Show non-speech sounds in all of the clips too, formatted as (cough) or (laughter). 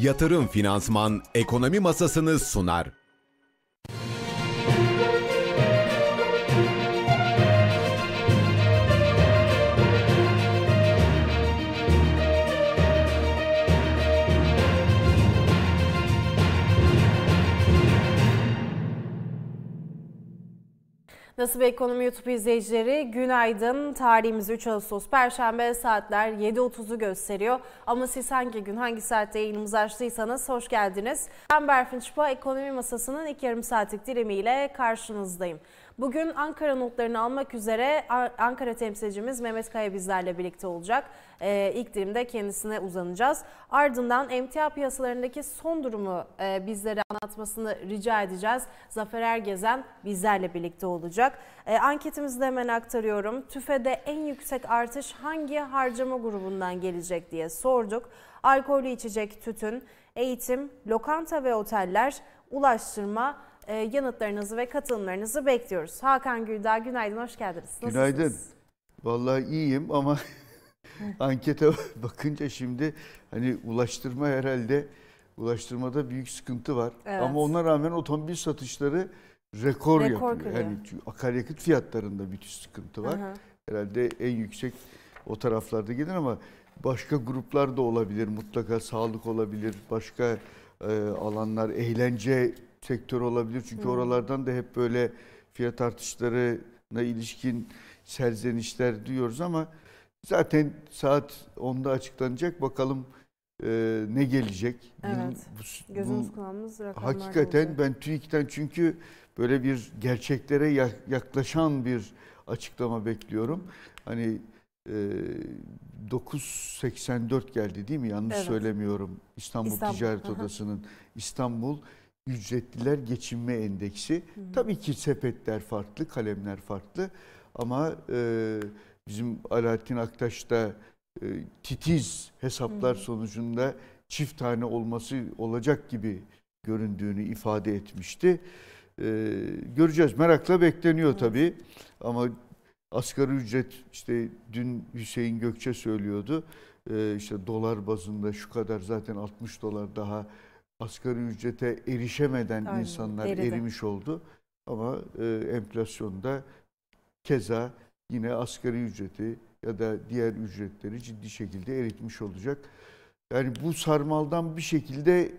Yatırım Finansman Ekonomi Masasını sunar. Nasıl bir ekonomi YouTube izleyicileri günaydın. Tarihimiz 3 Ağustos Perşembe saatler 7.30'u gösteriyor. Ama siz hangi gün hangi saatte yayınımızı açtıysanız hoş geldiniz. Ben Berfin Çıpa ekonomi masasının ilk yarım saatlik dilimiyle karşınızdayım. Bugün Ankara notlarını almak üzere Ankara temsilcimiz Mehmet Kaya bizlerle birlikte olacak. Ee, ilk dilimde kendisine uzanacağız. Ardından emtia piyasalarındaki son durumu e, bizlere anlatmasını rica edeceğiz. Zafer Ergezen bizlerle birlikte olacak. E, anketimizi de hemen aktarıyorum. TÜFE'de en yüksek artış hangi harcama grubundan gelecek diye sorduk. Alkollü içecek, tütün, eğitim, lokanta ve oteller, ulaştırma, yanıtlarınızı ve katılımlarınızı bekliyoruz. Hakan Güldağ günaydın, hoş geldiniz. Nasılsınız? Günaydın. Vallahi iyiyim ama (laughs) ankete (laughs) bakınca şimdi hani ulaştırma herhalde ulaştırmada büyük sıkıntı var. Evet. Ama ona rağmen otomobil satışları rekor, rekor yapıyor. Kırıyor. Yani akaryakıt fiyatlarında bir sıkıntı var. Hı Herhalde en yüksek o taraflarda gelir ama başka gruplar da olabilir. Mutlaka sağlık olabilir. Başka e, alanlar, eğlence sektör olabilir. Çünkü hmm. oralardan da hep böyle fiyat artışlarına ilişkin serzenişler duyuyoruz ama zaten saat 10'da açıklanacak. Bakalım e, ne gelecek. Evet. Bu, Gözümüz kulağımız Hakikaten olacak. ben TÜİK'ten çünkü böyle bir gerçeklere yaklaşan bir açıklama bekliyorum. Hani e, 9.84 geldi değil mi? Yanlış evet. söylemiyorum. İstanbul, İstanbul Ticaret Odası'nın İstanbul ücretliler geçinme endeksi. Hı. Tabii ki sepetler farklı, kalemler farklı ama e, bizim Alaaddin Aktaş da e, titiz hesaplar hı sonucunda çift tane olması olacak gibi göründüğünü ifade etmişti. E, göreceğiz. Merakla bekleniyor tabii. Ama asgari ücret işte dün Hüseyin Gökçe söylüyordu. E, işte dolar bazında şu kadar zaten 60 dolar daha asgari ücrete erişemeden Aynen, insanlar eridi. erimiş oldu. Ama e, enflasyonda keza yine asgari ücreti ya da diğer ücretleri ciddi şekilde eritmiş olacak. Yani bu sarmaldan bir şekilde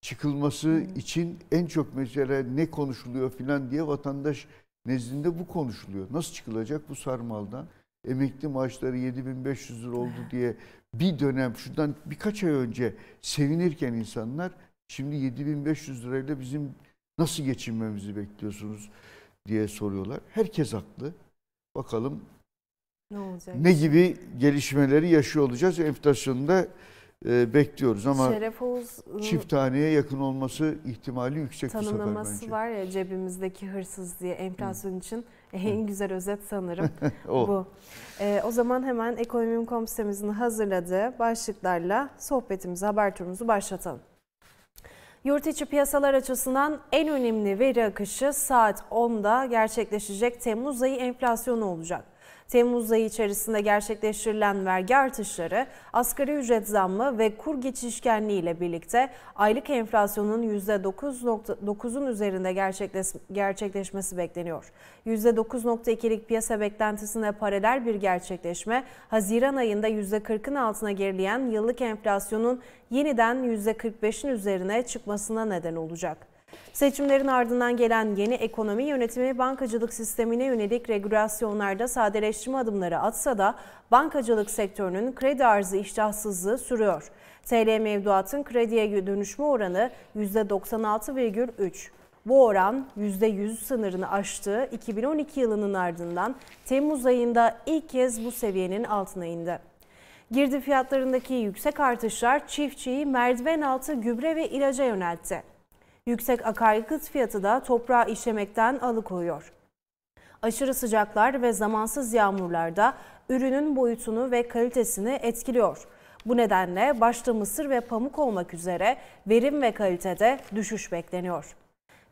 çıkılması hmm. için en çok mesela ne konuşuluyor filan diye vatandaş nezdinde bu konuşuluyor. Nasıl çıkılacak bu sarmaldan? Emekli maaşları 7500 lira oldu diye bir dönem şuradan birkaç ay önce sevinirken insanlar Şimdi 7500 lirayla bizim nasıl geçinmemizi bekliyorsunuz diye soruyorlar. Herkes haklı. Bakalım ne olacak? Ne gibi gelişmeleri yaşıyor olacağız. Enflasyonda e, bekliyoruz ama Şeref Oğuz, çift taneye yakın olması ihtimali yüksek bu sefer bence. var ya cebimizdeki hırsız diye enflasyon Hı. için (laughs) en güzel özet sanırım (laughs) o. bu. E, o zaman hemen Ekonomim.com sitemizin hazırladığı başlıklarla sohbetimizi, haber turumuzu başlatalım. Yurt içi piyasalar açısından en önemli veri akışı saat 10'da gerçekleşecek Temmuz ayı enflasyonu olacak. Temmuz ayı içerisinde gerçekleştirilen vergi artışları, asgari ücret zammı ve kur geçişkenliği ile birlikte aylık enflasyonun %9.9'un üzerinde gerçekleşmesi bekleniyor. %9.2'lik piyasa beklentisine paralel bir gerçekleşme, Haziran ayında %40'ın altına gerileyen yıllık enflasyonun yeniden %45'in üzerine çıkmasına neden olacak. Seçimlerin ardından gelen yeni ekonomi yönetimi bankacılık sistemine yönelik regülasyonlarda sadeleştirme adımları atsa da bankacılık sektörünün kredi arzı iştahsızlığı sürüyor. TL mevduatın krediye dönüşme oranı %96,3. Bu oran %100 sınırını aştığı 2012 yılının ardından Temmuz ayında ilk kez bu seviyenin altına indi. Girdi fiyatlarındaki yüksek artışlar çiftçiyi merdiven altı gübre ve ilaca yöneltti. Yüksek akaryakıt fiyatı da toprağı işlemekten alıkoyuyor. Aşırı sıcaklar ve zamansız yağmurlar da ürünün boyutunu ve kalitesini etkiliyor. Bu nedenle başta mısır ve pamuk olmak üzere verim ve kalitede düşüş bekleniyor.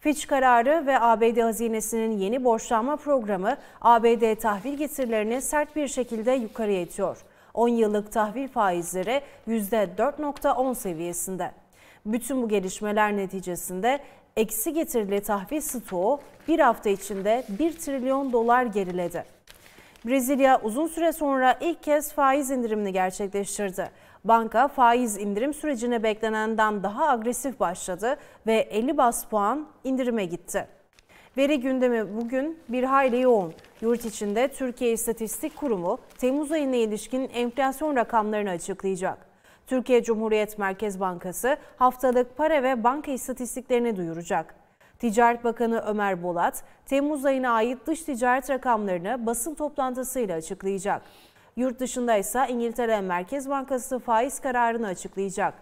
Fitch kararı ve ABD hazinesinin yeni borçlanma programı ABD tahvil getirilerini sert bir şekilde yukarıya itiyor. 10 yıllık tahvil faizleri %4.10 seviyesinde. Bütün bu gelişmeler neticesinde eksi getirili tahvil stoğu bir hafta içinde 1 trilyon dolar geriledi. Brezilya uzun süre sonra ilk kez faiz indirimini gerçekleştirdi. Banka faiz indirim sürecine beklenenden daha agresif başladı ve 50 bas puan indirime gitti. Veri gündemi bugün bir hayli yoğun. Yurt içinde Türkiye İstatistik Kurumu Temmuz ayına ilişkin enflasyon rakamlarını açıklayacak. Türkiye Cumhuriyet Merkez Bankası haftalık para ve banka istatistiklerini duyuracak. Ticaret Bakanı Ömer Bolat, Temmuz ayına ait dış ticaret rakamlarını basın toplantısıyla açıklayacak. Yurt dışında ise İngiltere Merkez Bankası faiz kararını açıklayacak.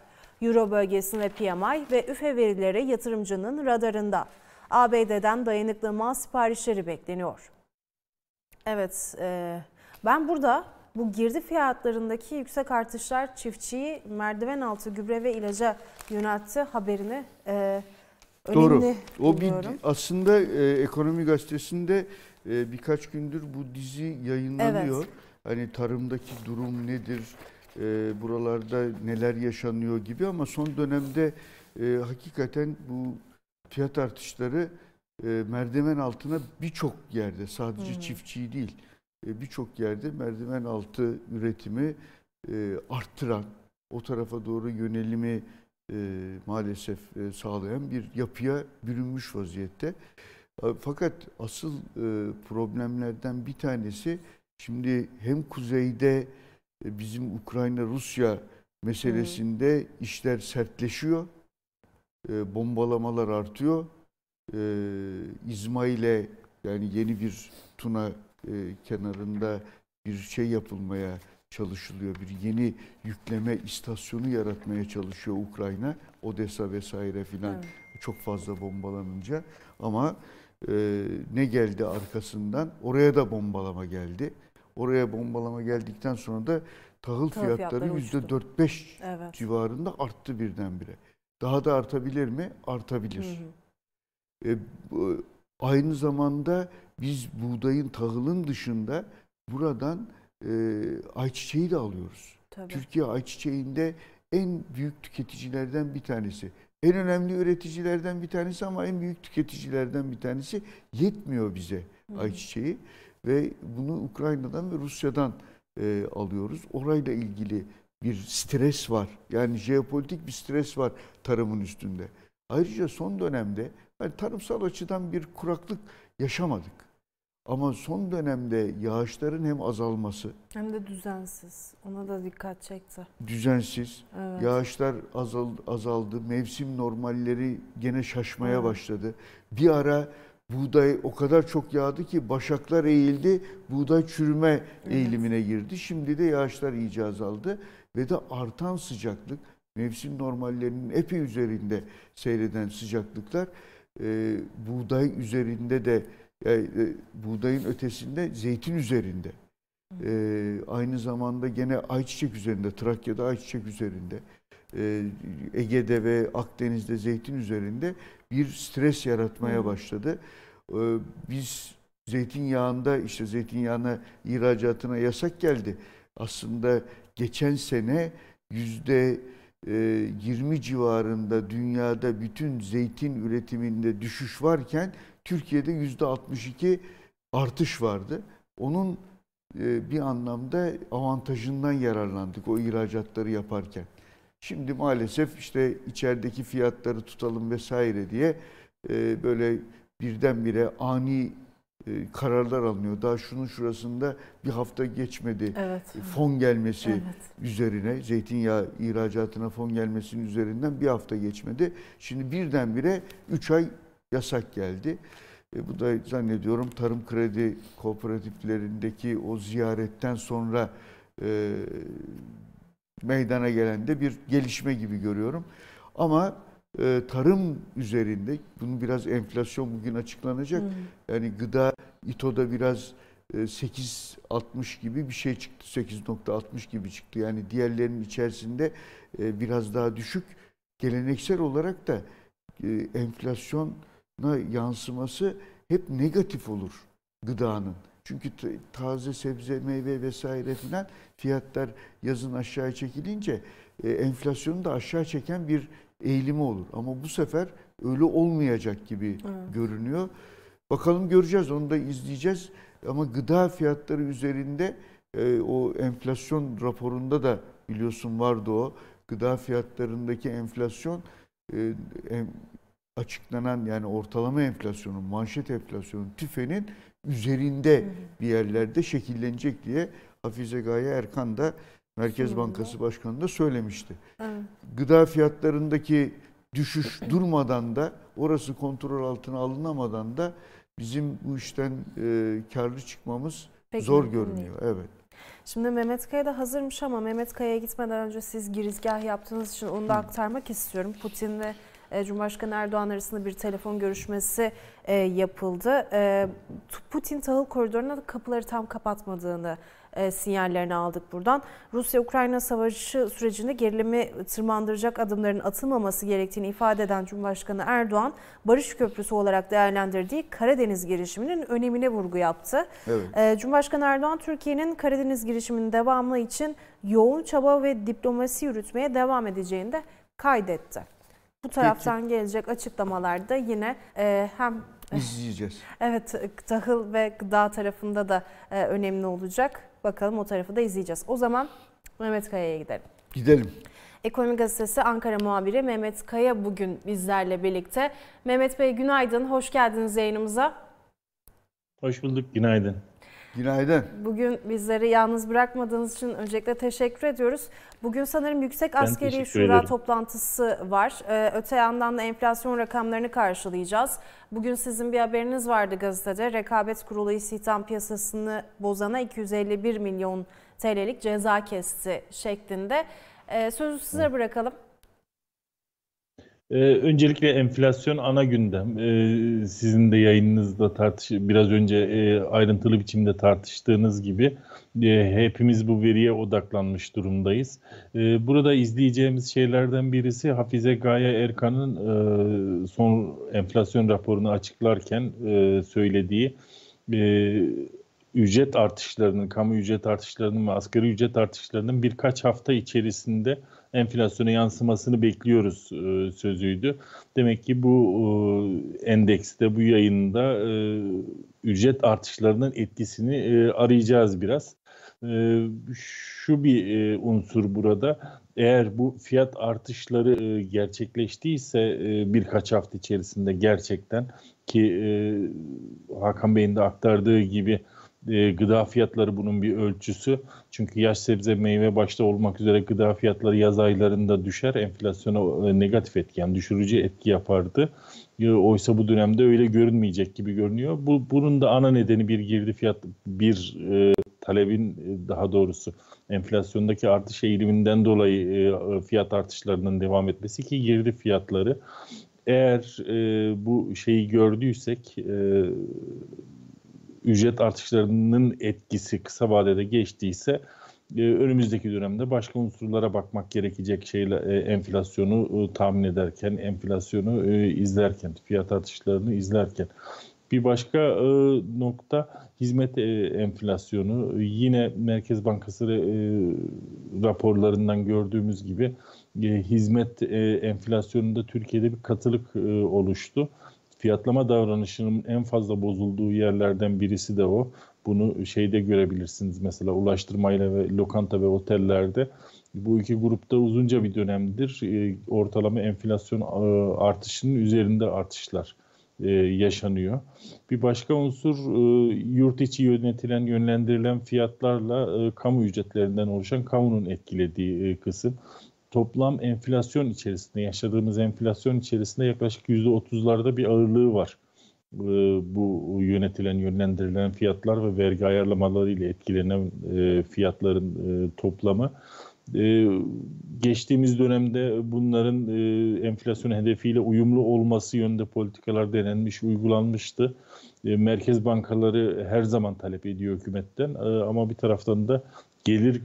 Euro bölgesinde PMI ve üfe verileri yatırımcının radarında. ABD'den dayanıklı mal siparişleri bekleniyor. Evet, e, ben burada bu girdi fiyatlarındaki yüksek artışlar çiftçiyi merdiven altı gübre ve ilaca yöneltti haberini e, önemli Doğru. O bir aslında e, Ekonomi Gazetesi'nde e, birkaç gündür bu dizi yayınlanıyor. Evet. Hani tarımdaki durum nedir, e, buralarda neler yaşanıyor gibi ama son dönemde e, hakikaten bu fiyat artışları e, merdiven altına birçok yerde sadece hmm. çiftçiyi değil birçok yerde merdiven altı üretimi e, arttıran o tarafa doğru yönelimi e, maalesef e, sağlayan bir yapıya bürünmüş vaziyette. E, fakat asıl e, problemlerden bir tanesi şimdi hem kuzeyde e, bizim Ukrayna-Rusya meselesinde hmm. işler sertleşiyor e, bombalamalar artıyor. E, İzmail'e yani yeni bir Tuna e, kenarında bir şey yapılmaya çalışılıyor. Bir yeni yükleme istasyonu yaratmaya çalışıyor Ukrayna. Odessa vesaire filan evet. çok fazla bombalanınca. Ama e, ne geldi arkasından? Oraya da bombalama geldi. Oraya bombalama geldikten sonra da tahıl, tahıl fiyatları %4-5 evet. civarında arttı birdenbire. Daha da artabilir mi? Artabilir. Hı hı. E, bu, aynı zamanda biz buğdayın, tahılın dışında buradan e, ayçiçeği de alıyoruz. Tabii. Türkiye ayçiçeğinde en büyük tüketicilerden bir tanesi. En önemli üreticilerden bir tanesi ama en büyük tüketicilerden bir tanesi. Yetmiyor bize hı ayçiçeği ve bunu Ukrayna'dan ve Rusya'dan e, alıyoruz. Orayla ilgili bir stres var. Yani jeopolitik bir stres var tarımın üstünde. Ayrıca son dönemde yani tarımsal açıdan bir kuraklık yaşamadık. Ama son dönemde yağışların hem azalması hem de düzensiz. Ona da dikkat çekti. Düzensiz. Evet. Yağışlar azaldı, azaldı. Mevsim normalleri gene şaşmaya evet. başladı. Bir ara buğday o kadar çok yağdı ki başaklar eğildi. Buğday çürüme evet. eğilimine girdi. Şimdi de yağışlar iyice azaldı ve de artan sıcaklık mevsim normallerinin epey üzerinde seyreden sıcaklıklar e, buğday üzerinde de e, buğdayın ötesinde zeytin üzerinde. E, aynı zamanda gene ayçiçek üzerinde, Trakya'da ayçiçek üzerinde, e, Ege'de ve Akdeniz'de zeytin üzerinde bir stres yaratmaya başladı. E, biz zeytinyağında işte zeytinyağına ihracatına yasak geldi. Aslında geçen sene yüzde 20 e, civarında dünyada bütün zeytin üretiminde düşüş varken Türkiye'de yüzde 62 artış vardı. Onun e, bir anlamda avantajından yararlandık o ihracatları yaparken. Şimdi maalesef işte içerideki fiyatları tutalım vesaire diye e, böyle birdenbire ani kararlar alınıyor. Daha şunun şurasında bir hafta geçmedi. Evet. Fon gelmesi evet. üzerine, zeytinyağı ihracatına fon gelmesinin üzerinden bir hafta geçmedi. Şimdi birdenbire 3 ay yasak geldi. E, bu da zannediyorum tarım kredi kooperatiflerindeki o ziyaretten sonra e, meydana gelen de bir gelişme gibi görüyorum. Ama e, tarım üzerinde, bunun biraz enflasyon bugün açıklanacak. Hmm. Yani gıda İTO'da biraz 8.60 e, gibi bir şey çıktı. 8.60 gibi çıktı. Yani diğerlerinin içerisinde e, biraz daha düşük. Geleneksel olarak da e, enflasyona yansıması hep negatif olur gıdanın. Çünkü taze sebze, meyve vesaire filan fiyatlar yazın aşağıya çekilince e, enflasyonu da aşağı çeken bir eğilimi olur. Ama bu sefer öyle olmayacak gibi evet. görünüyor. Bakalım göreceğiz onu da izleyeceğiz. Ama gıda fiyatları üzerinde e, o enflasyon raporunda da biliyorsun vardı o. Gıda fiyatlarındaki enflasyon e, em, açıklanan yani ortalama enflasyonun, manşet enflasyonun, tüfenin üzerinde bir yerlerde şekillenecek diye Hafize Gaye Erkan da Merkez Bankası Başkanı da söylemişti. Evet. Gıda fiyatlarındaki düşüş durmadan da orası kontrol altına alınamadan da bizim bu işten e, karlı çıkmamız Peki, zor görünüyor. Evet. Şimdi Mehmet Kaya da hazırmış ama Mehmet Kaya'ya gitmeden önce siz girizgah yaptığınız için onu da aktarmak istiyorum. Putin ve e, Cumhurbaşkanı Erdoğan arasında bir telefon görüşmesi e, yapıldı. E, Putin tahıl koridoruna kapıları tam kapatmadığını sinyallerini aldık buradan. Rusya-Ukrayna savaşı sürecinde gerilimi tırmandıracak adımların atılmaması gerektiğini ifade eden Cumhurbaşkanı Erdoğan, barış köprüsü olarak değerlendirdiği Karadeniz girişiminin önemine vurgu yaptı. Evet. E, Cumhurbaşkanı Erdoğan, Türkiye'nin Karadeniz girişiminin devamı için yoğun çaba ve diplomasi yürütmeye devam edeceğini de kaydetti. Bu taraftan Peki. gelecek açıklamalarda yine e, hem izleyeceğiz. Evet, tahıl ve gıda tarafında da e, önemli olacak. Bakalım o tarafı da izleyeceğiz. O zaman Mehmet Kaya'ya gidelim. Gidelim. Ekonomi Gazetesi Ankara muhabiri Mehmet Kaya bugün bizlerle birlikte. Mehmet Bey günaydın, hoş geldiniz yayınımıza. Hoş bulduk, günaydın. Günaydın. Bugün bizleri yalnız bırakmadığınız için öncelikle teşekkür ediyoruz. Bugün sanırım Yüksek Askeri Şura ederim. toplantısı var. Ee, öte yandan da enflasyon rakamlarını karşılayacağız. Bugün sizin bir haberiniz vardı gazetede. Rekabet Kurulu istihdam piyasasını bozana 251 milyon TL'lik ceza kesti şeklinde. Ee, sözü size bırakalım. Ee, öncelikle enflasyon ana gündem. Ee, sizin de yayınınızda tartış biraz önce e, ayrıntılı biçimde tartıştığınız gibi e, hepimiz bu veriye odaklanmış durumdayız. E, burada izleyeceğimiz şeylerden birisi Hafize Gaye Erkan'ın e, son enflasyon raporunu açıklarken e, söylediği e, ücret artışlarının, kamu ücret artışlarının ve asgari ücret artışlarının birkaç hafta içerisinde enflasyona yansımasını bekliyoruz e, sözüydü. Demek ki bu e, endekste, bu yayında e, ücret artışlarının etkisini e, arayacağız biraz. E, şu bir e, unsur burada. Eğer bu fiyat artışları e, gerçekleştiyse e, birkaç hafta içerisinde gerçekten ki e, Hakan Bey'in de aktardığı gibi e, gıda fiyatları bunun bir ölçüsü. Çünkü yaş sebze meyve başta olmak üzere gıda fiyatları yaz aylarında düşer. Enflasyona e, negatif etki yani düşürücü etki yapardı. E, oysa bu dönemde öyle görünmeyecek gibi görünüyor. Bu bunun da ana nedeni bir girdi fiyat bir e, talebin e, daha doğrusu enflasyondaki artış eğiliminden dolayı e, fiyat artışlarının devam etmesi ki girdi fiyatları eğer e, bu şeyi gördüysek e, ücret artışlarının etkisi kısa vadede geçtiyse e, önümüzdeki dönemde başka unsurlara bakmak gerekecek şeyle e, enflasyonu e, tahmin ederken, enflasyonu izlerken, fiyat artışlarını izlerken. Bir başka nokta hizmet enflasyonu. Yine Merkez Bankası raporlarından gördüğümüz gibi hizmet enflasyonunda Türkiye'de bir katılık oluştu fiyatlama davranışının en fazla bozulduğu yerlerden birisi de o. Bunu şeyde görebilirsiniz mesela ulaştırmayla ve lokanta ve otellerde. Bu iki grupta uzunca bir dönemdir e, ortalama enflasyon e, artışının üzerinde artışlar e, yaşanıyor. Bir başka unsur yurt içi yönetilen, yönlendirilen fiyatlarla kamu ücretlerinden oluşan kamunun etkilediği kısım toplam enflasyon içerisinde yaşadığımız enflasyon içerisinde yaklaşık %30'larda bir ağırlığı var. Ee, bu yönetilen, yönlendirilen fiyatlar ve vergi ayarlamaları ile etkilenen e, fiyatların e, toplamı. Ee, geçtiğimiz dönemde bunların e, enflasyon hedefiyle uyumlu olması yönünde politikalar denenmiş, uygulanmıştı. Merkez bankaları her zaman talep ediyor hükümetten ama bir taraftan da gelir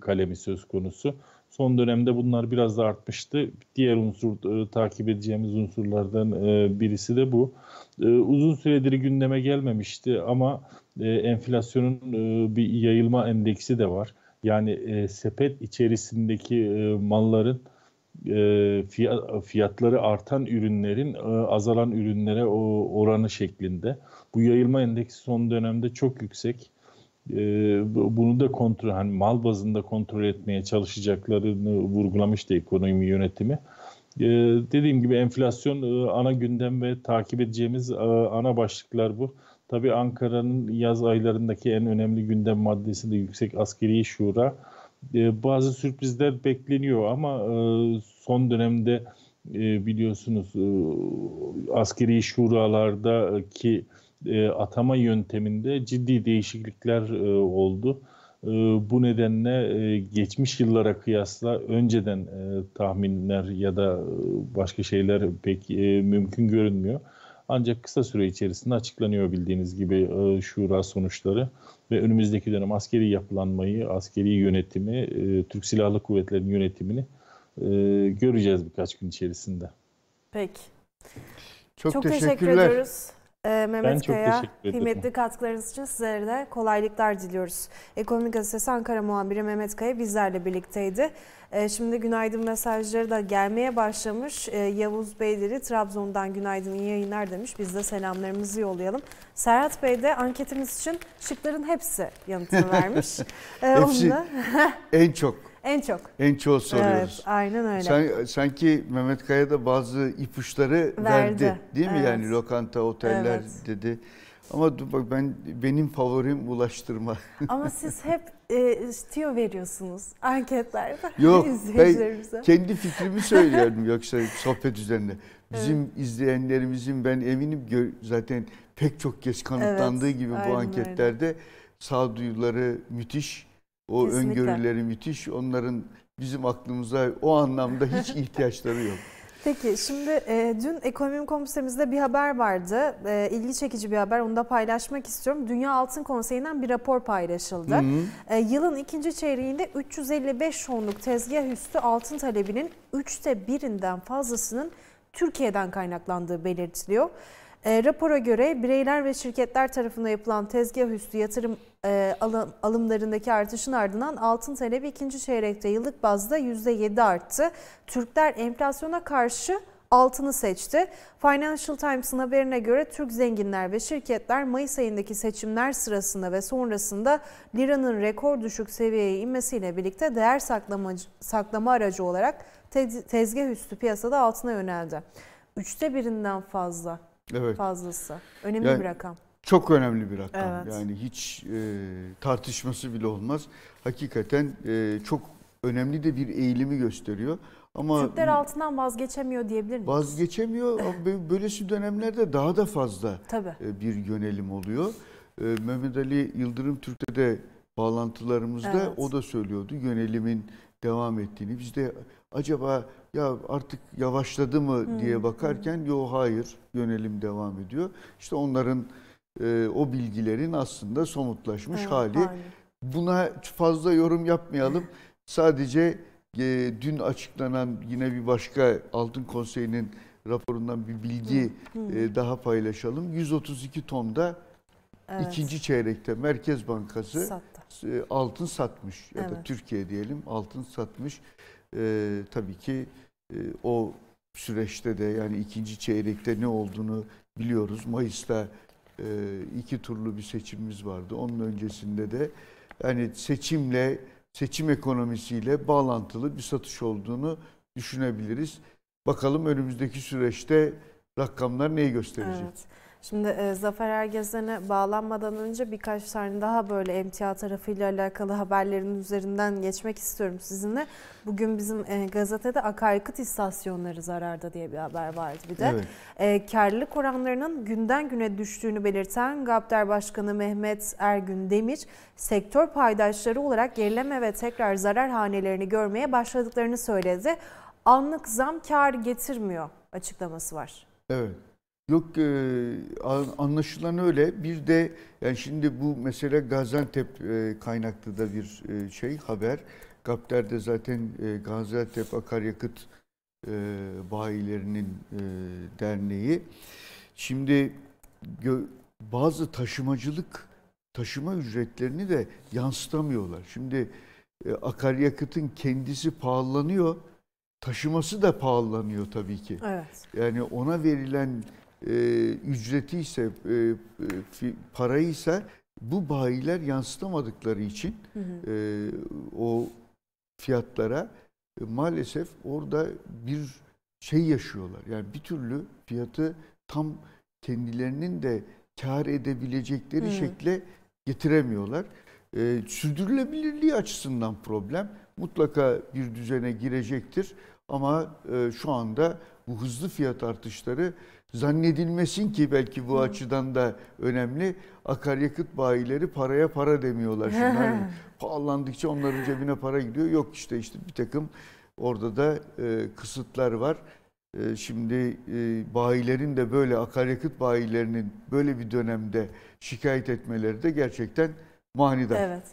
kalemi söz konusu. Son dönemde bunlar biraz da artmıştı. Diğer unsur e, takip edeceğimiz unsurlardan e, birisi de bu. E, uzun süredir gündeme gelmemişti ama e, enflasyonun e, bir yayılma endeksi de var. Yani e, sepet içerisindeki e, malların e, fiyatları artan ürünlerin e, azalan ürünlere o oranı şeklinde. Bu yayılma endeksi son dönemde çok yüksek. E, bunu da kontrol, hani mal bazında kontrol etmeye çalışacaklarını vurgulamıştı ekonomi yönetimi. Dediğim gibi enflasyon ana gündem ve takip edeceğimiz ana başlıklar bu. Tabii Ankara'nın yaz aylarındaki en önemli gündem maddesi de yüksek askeri şura. E, bazı sürprizler bekleniyor ama e, son dönemde e, biliyorsunuz askeri şuralardaki atama yönteminde ciddi değişiklikler oldu. Bu nedenle geçmiş yıllara kıyasla önceden tahminler ya da başka şeyler pek mümkün görünmüyor. Ancak kısa süre içerisinde açıklanıyor bildiğiniz gibi e, şura sonuçları ve önümüzdeki dönem askeri yapılanmayı, askeri yönetimi, e, Türk Silahlı Kuvvetleri'nin yönetimini e, göreceğiz birkaç gün içerisinde. Peki. Çok, çok teşekkür ediyoruz. Ee, Mehmet Kaya, kıymetli katkılarınız için sizlere de kolaylıklar diliyoruz. Ekonomi Gazetesi Ankara muhabiri Mehmet Kaya bizlerle birlikteydi. Ee, şimdi günaydın mesajları da gelmeye başlamış. Ee, Yavuz Beyleri Trabzon'dan günaydın iyi yayınlar demiş. Biz de selamlarımızı yollayalım. Serhat Bey de anketimiz için şıkların hepsi yanıtını vermiş. (laughs) Ee, hepsi en çok en çok. En çok soruyoruz. Evet, aynen öyle. Sen, sanki Mehmet Kaya da bazı ipuçları verdi, verdi değil mi? Evet. Yani lokanta, oteller evet. dedi. Ama dur bak ben benim favorim ulaştırma. Ama siz hep e, tiyo veriyorsunuz anketlerde. (laughs) Yok ben kendi fikrimi söylüyorum (laughs) yoksa sohbet üzerine. Bizim evet. izleyenlerimizin ben eminim zaten pek çok kez kanıtlandığı evet, gibi bu anketlerde öyle. sağduyuları müthiş o Kesinlikle. öngörüleri müthiş. Onların bizim aklımıza o anlamda hiç (laughs) ihtiyaçları yok. Peki şimdi e, dün ekonomi komisyonumuzda bir haber vardı. E, ilgi çekici bir haber. Onu da paylaşmak istiyorum. Dünya Altın Konseyi'nden bir rapor paylaşıldı. Hı hı. E, yılın ikinci çeyreğinde 355 tonluk tezgah üstü altın talebinin üçte birinden fazlasının Türkiye'den kaynaklandığı belirtiliyor. E, rapora göre bireyler ve şirketler tarafından yapılan tezgah üstü yatırım e, alım, alımlarındaki artışın ardından altın talebi ikinci çeyrekte yıllık bazda %7 arttı. Türkler enflasyona karşı altını seçti. Financial Times'ın haberine göre Türk zenginler ve şirketler Mayıs ayındaki seçimler sırasında ve sonrasında liranın rekor düşük seviyeye inmesiyle birlikte değer saklama, saklama aracı olarak tezgah üstü piyasada altına yöneldi. Üçte birinden fazla evet. fazlası. Önemli yani, bir rakam. Çok önemli bir rakam. Evet. Yani hiç e, tartışması bile olmaz. Hakikaten e, çok önemli de bir eğilimi gösteriyor. Ama Türkler altından vazgeçemiyor diyebilir miyiz? Vazgeçemiyor ama böylesi dönemlerde daha da fazla Tabii. E, bir yönelim oluyor. E, Mehmet Ali Yıldırım Türk'te de bağlantılarımızda evet. o da söylüyordu yönelimin devam ettiğini. Biz de acaba ya artık yavaşladı mı hmm. diye bakarken yo hayır yönelim devam ediyor. İşte onların e, o bilgilerin aslında somutlaşmış evet, hali. hali. Buna fazla yorum yapmayalım. Sadece e, dün açıklanan yine bir başka Altın Konseyi'nin raporundan bir bilgi hmm. e, daha paylaşalım. 132 tonda evet. ikinci çeyrekte Merkez Bankası Sattı. E, altın satmış ya evet. da Türkiye diyelim altın satmış. E, tabii ki e, o süreçte de yani ikinci çeyrekte ne olduğunu biliyoruz. Mayıs'ta e, iki turlu bir seçimimiz vardı. Onun öncesinde de yani seçimle seçim ekonomisiyle bağlantılı bir satış olduğunu düşünebiliriz. Bakalım önümüzdeki süreçte rakamlar neyi gösterecek? Evet. Şimdi e, Zafer Ergezen'e bağlanmadan önce birkaç tane daha böyle emtia tarafıyla alakalı haberlerin üzerinden geçmek istiyorum sizinle. Bugün bizim e, gazetede akaryakıt istasyonları zararda diye bir haber vardı bir de. Evet. E, karlılık oranlarının günden güne düştüğünü belirten GAPDER Başkanı Mehmet Ergün Demir, sektör paydaşları olarak gerileme ve tekrar zarar hanelerini görmeye başladıklarını söyledi. Anlık zam kar getirmiyor açıklaması var. Evet. Yok e, anlaşılan öyle. Bir de yani şimdi bu mesele Gaziantep e, kaynaklı da bir e, şey haber. Gapter'de zaten Gaziantep Akaryakıt Bayilerinin derneği. Şimdi bazı taşımacılık taşıma ücretlerini de yansıtamıyorlar. Şimdi e, akaryakıtın kendisi pahalanıyor. Taşıması da pahalanıyor tabii ki. Evet. Yani ona verilen e, ücreti ise e, parayı ise bu bayiler yansıtamadıkları için hı hı. E, o fiyatlara e, maalesef orada bir şey yaşıyorlar. Yani bir türlü fiyatı tam kendilerinin de kar edebilecekleri hı. şekle getiremiyorlar. E, sürdürülebilirliği açısından problem mutlaka bir düzene girecektir. Ama e, şu anda bu hızlı fiyat artışları zannedilmesin ki belki bu Hı. açıdan da önemli. Akaryakıt bayileri paraya para demiyorlar. Hani (laughs) pahalandıkça onların cebine para gidiyor. Yok işte işte bir takım orada da e, kısıtlar var. E, şimdi e, bayilerin de böyle akaryakıt bayilerinin böyle bir dönemde şikayet etmeleri de gerçekten manidar. Evet.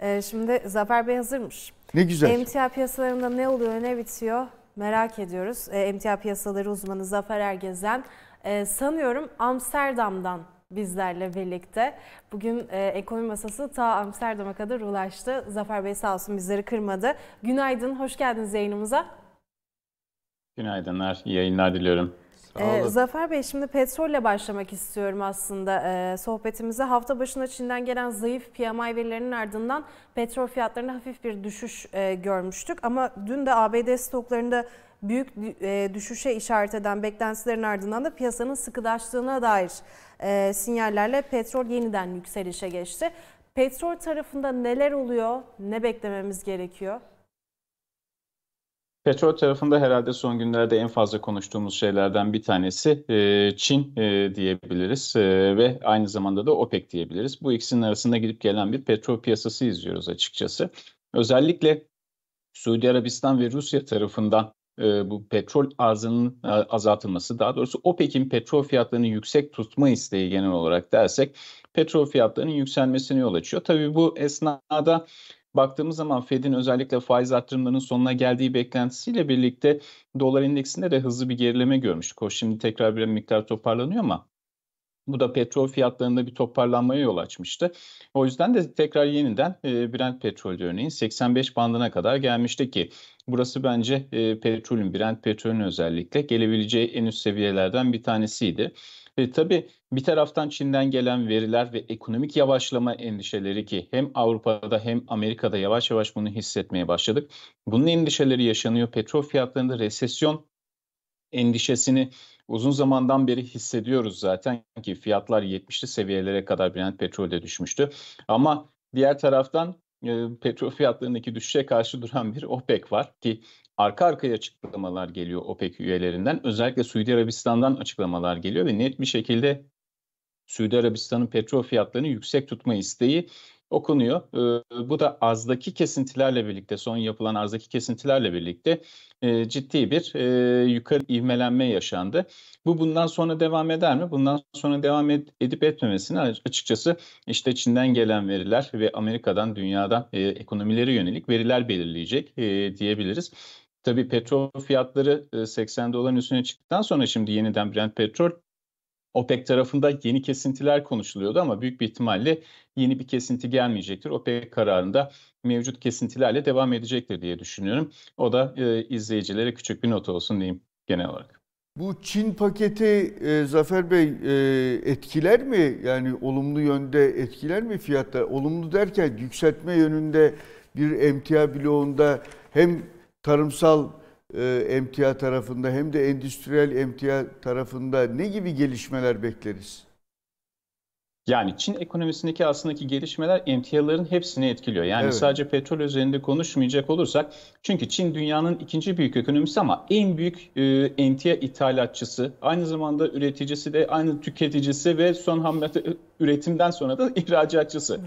E, şimdi Zafer Bey hazırmış. Ne güzel. Emtia piyasalarında ne oluyor ne bitiyor merak ediyoruz. E, emtia piyasaları uzmanı Zafer Ergezen e, sanıyorum Amsterdam'dan bizlerle birlikte. Bugün e, ekonomi masası ta Amsterdam'a kadar ulaştı. Zafer Bey sağ olsun bizleri kırmadı. Günaydın, hoş geldiniz yayınımıza. Günaydınlar, iyi yayınlar diliyorum. Ee, Zafer Bey şimdi petrolle başlamak istiyorum aslında ee, sohbetimize. Hafta başında Çin'den gelen zayıf PMI verilerinin ardından petrol fiyatlarında hafif bir düşüş e, görmüştük. Ama dün de ABD stoklarında büyük e, düşüşe işaret eden beklentilerin ardından da piyasanın sıkılaştığına dair e, sinyallerle petrol yeniden yükselişe geçti. Petrol tarafında neler oluyor, ne beklememiz gerekiyor? Petrol tarafında herhalde son günlerde en fazla konuştuğumuz şeylerden bir tanesi e, Çin e, diyebiliriz e, ve aynı zamanda da OPEC diyebiliriz. Bu ikisinin arasında gidip gelen bir petrol piyasası izliyoruz açıkçası. Özellikle Suudi Arabistan ve Rusya tarafından bu petrol arzının azaltılması, daha doğrusu OPEC'in petrol fiyatlarını yüksek tutma isteği genel olarak dersek petrol fiyatlarının yükselmesine yol açıyor. Tabii bu esnada baktığımız zaman Fed'in özellikle faiz arttırımlarının sonuna geldiği beklentisiyle birlikte dolar endeksinde de hızlı bir gerileme görmüştük. O şimdi tekrar bir miktar toparlanıyor ama bu da petrol fiyatlarında bir toparlanmaya yol açmıştı. O yüzden de tekrar yeniden e, Brent petrol örneğin 85 bandına kadar gelmişti ki burası bence e, petrolün, Brent petrolün özellikle gelebileceği en üst seviyelerden bir tanesiydi. E, tabii bir taraftan Çin'den gelen veriler ve ekonomik yavaşlama endişeleri ki hem Avrupa'da hem Amerika'da yavaş yavaş bunu hissetmeye başladık. Bunun endişeleri yaşanıyor. Petrol fiyatlarında resesyon endişesini uzun zamandan beri hissediyoruz zaten ki fiyatlar 70'li seviyelere kadar Brent petrolde düşmüştü. Ama diğer taraftan e, petrol fiyatlarındaki düşüşe karşı duran bir OPEC var ki arka arkaya açıklamalar geliyor OPEC üyelerinden. Özellikle Suudi Arabistan'dan açıklamalar geliyor ve net bir şekilde Suudi Arabistan'ın petrol fiyatlarını yüksek tutma isteği okunuyor. Ee, bu da azdaki kesintilerle birlikte, son yapılan azdaki kesintilerle birlikte e, ciddi bir e, yukarı ivmelenme yaşandı. Bu bundan sonra devam eder mi? Bundan sonra devam ed- edip etmemesini açıkçası işte Çin'den gelen veriler ve Amerika'dan, dünyadan e, ekonomilere yönelik veriler belirleyecek diyebiliriz. Tabii petrol fiyatları 80 doların üstüne çıktıktan sonra şimdi yeniden Brent petrol OPEC tarafında yeni kesintiler konuşuluyordu ama büyük bir ihtimalle yeni bir kesinti gelmeyecektir. OPEC kararında mevcut kesintilerle devam edecektir diye düşünüyorum. O da e, izleyicilere küçük bir not olsun diyeyim genel olarak. Bu Çin paketi e, Zafer Bey e, etkiler mi? Yani olumlu yönde etkiler mi fiyatlar? Olumlu derken yükseltme yönünde bir emtia bloğunda hem tarımsal e, emtia tarafında hem de endüstriyel emtia tarafında ne gibi gelişmeler bekleriz? Yani Çin ekonomisindeki aslındaki gelişmeler emtiaların hepsini etkiliyor. Yani evet. sadece petrol üzerinde konuşmayacak olursak çünkü Çin dünyanın ikinci büyük ekonomisi ama en büyük e, emtia ithalatçısı, aynı zamanda üreticisi de aynı tüketicisi ve son ham üretimden sonra da (laughs) ihracatçısı.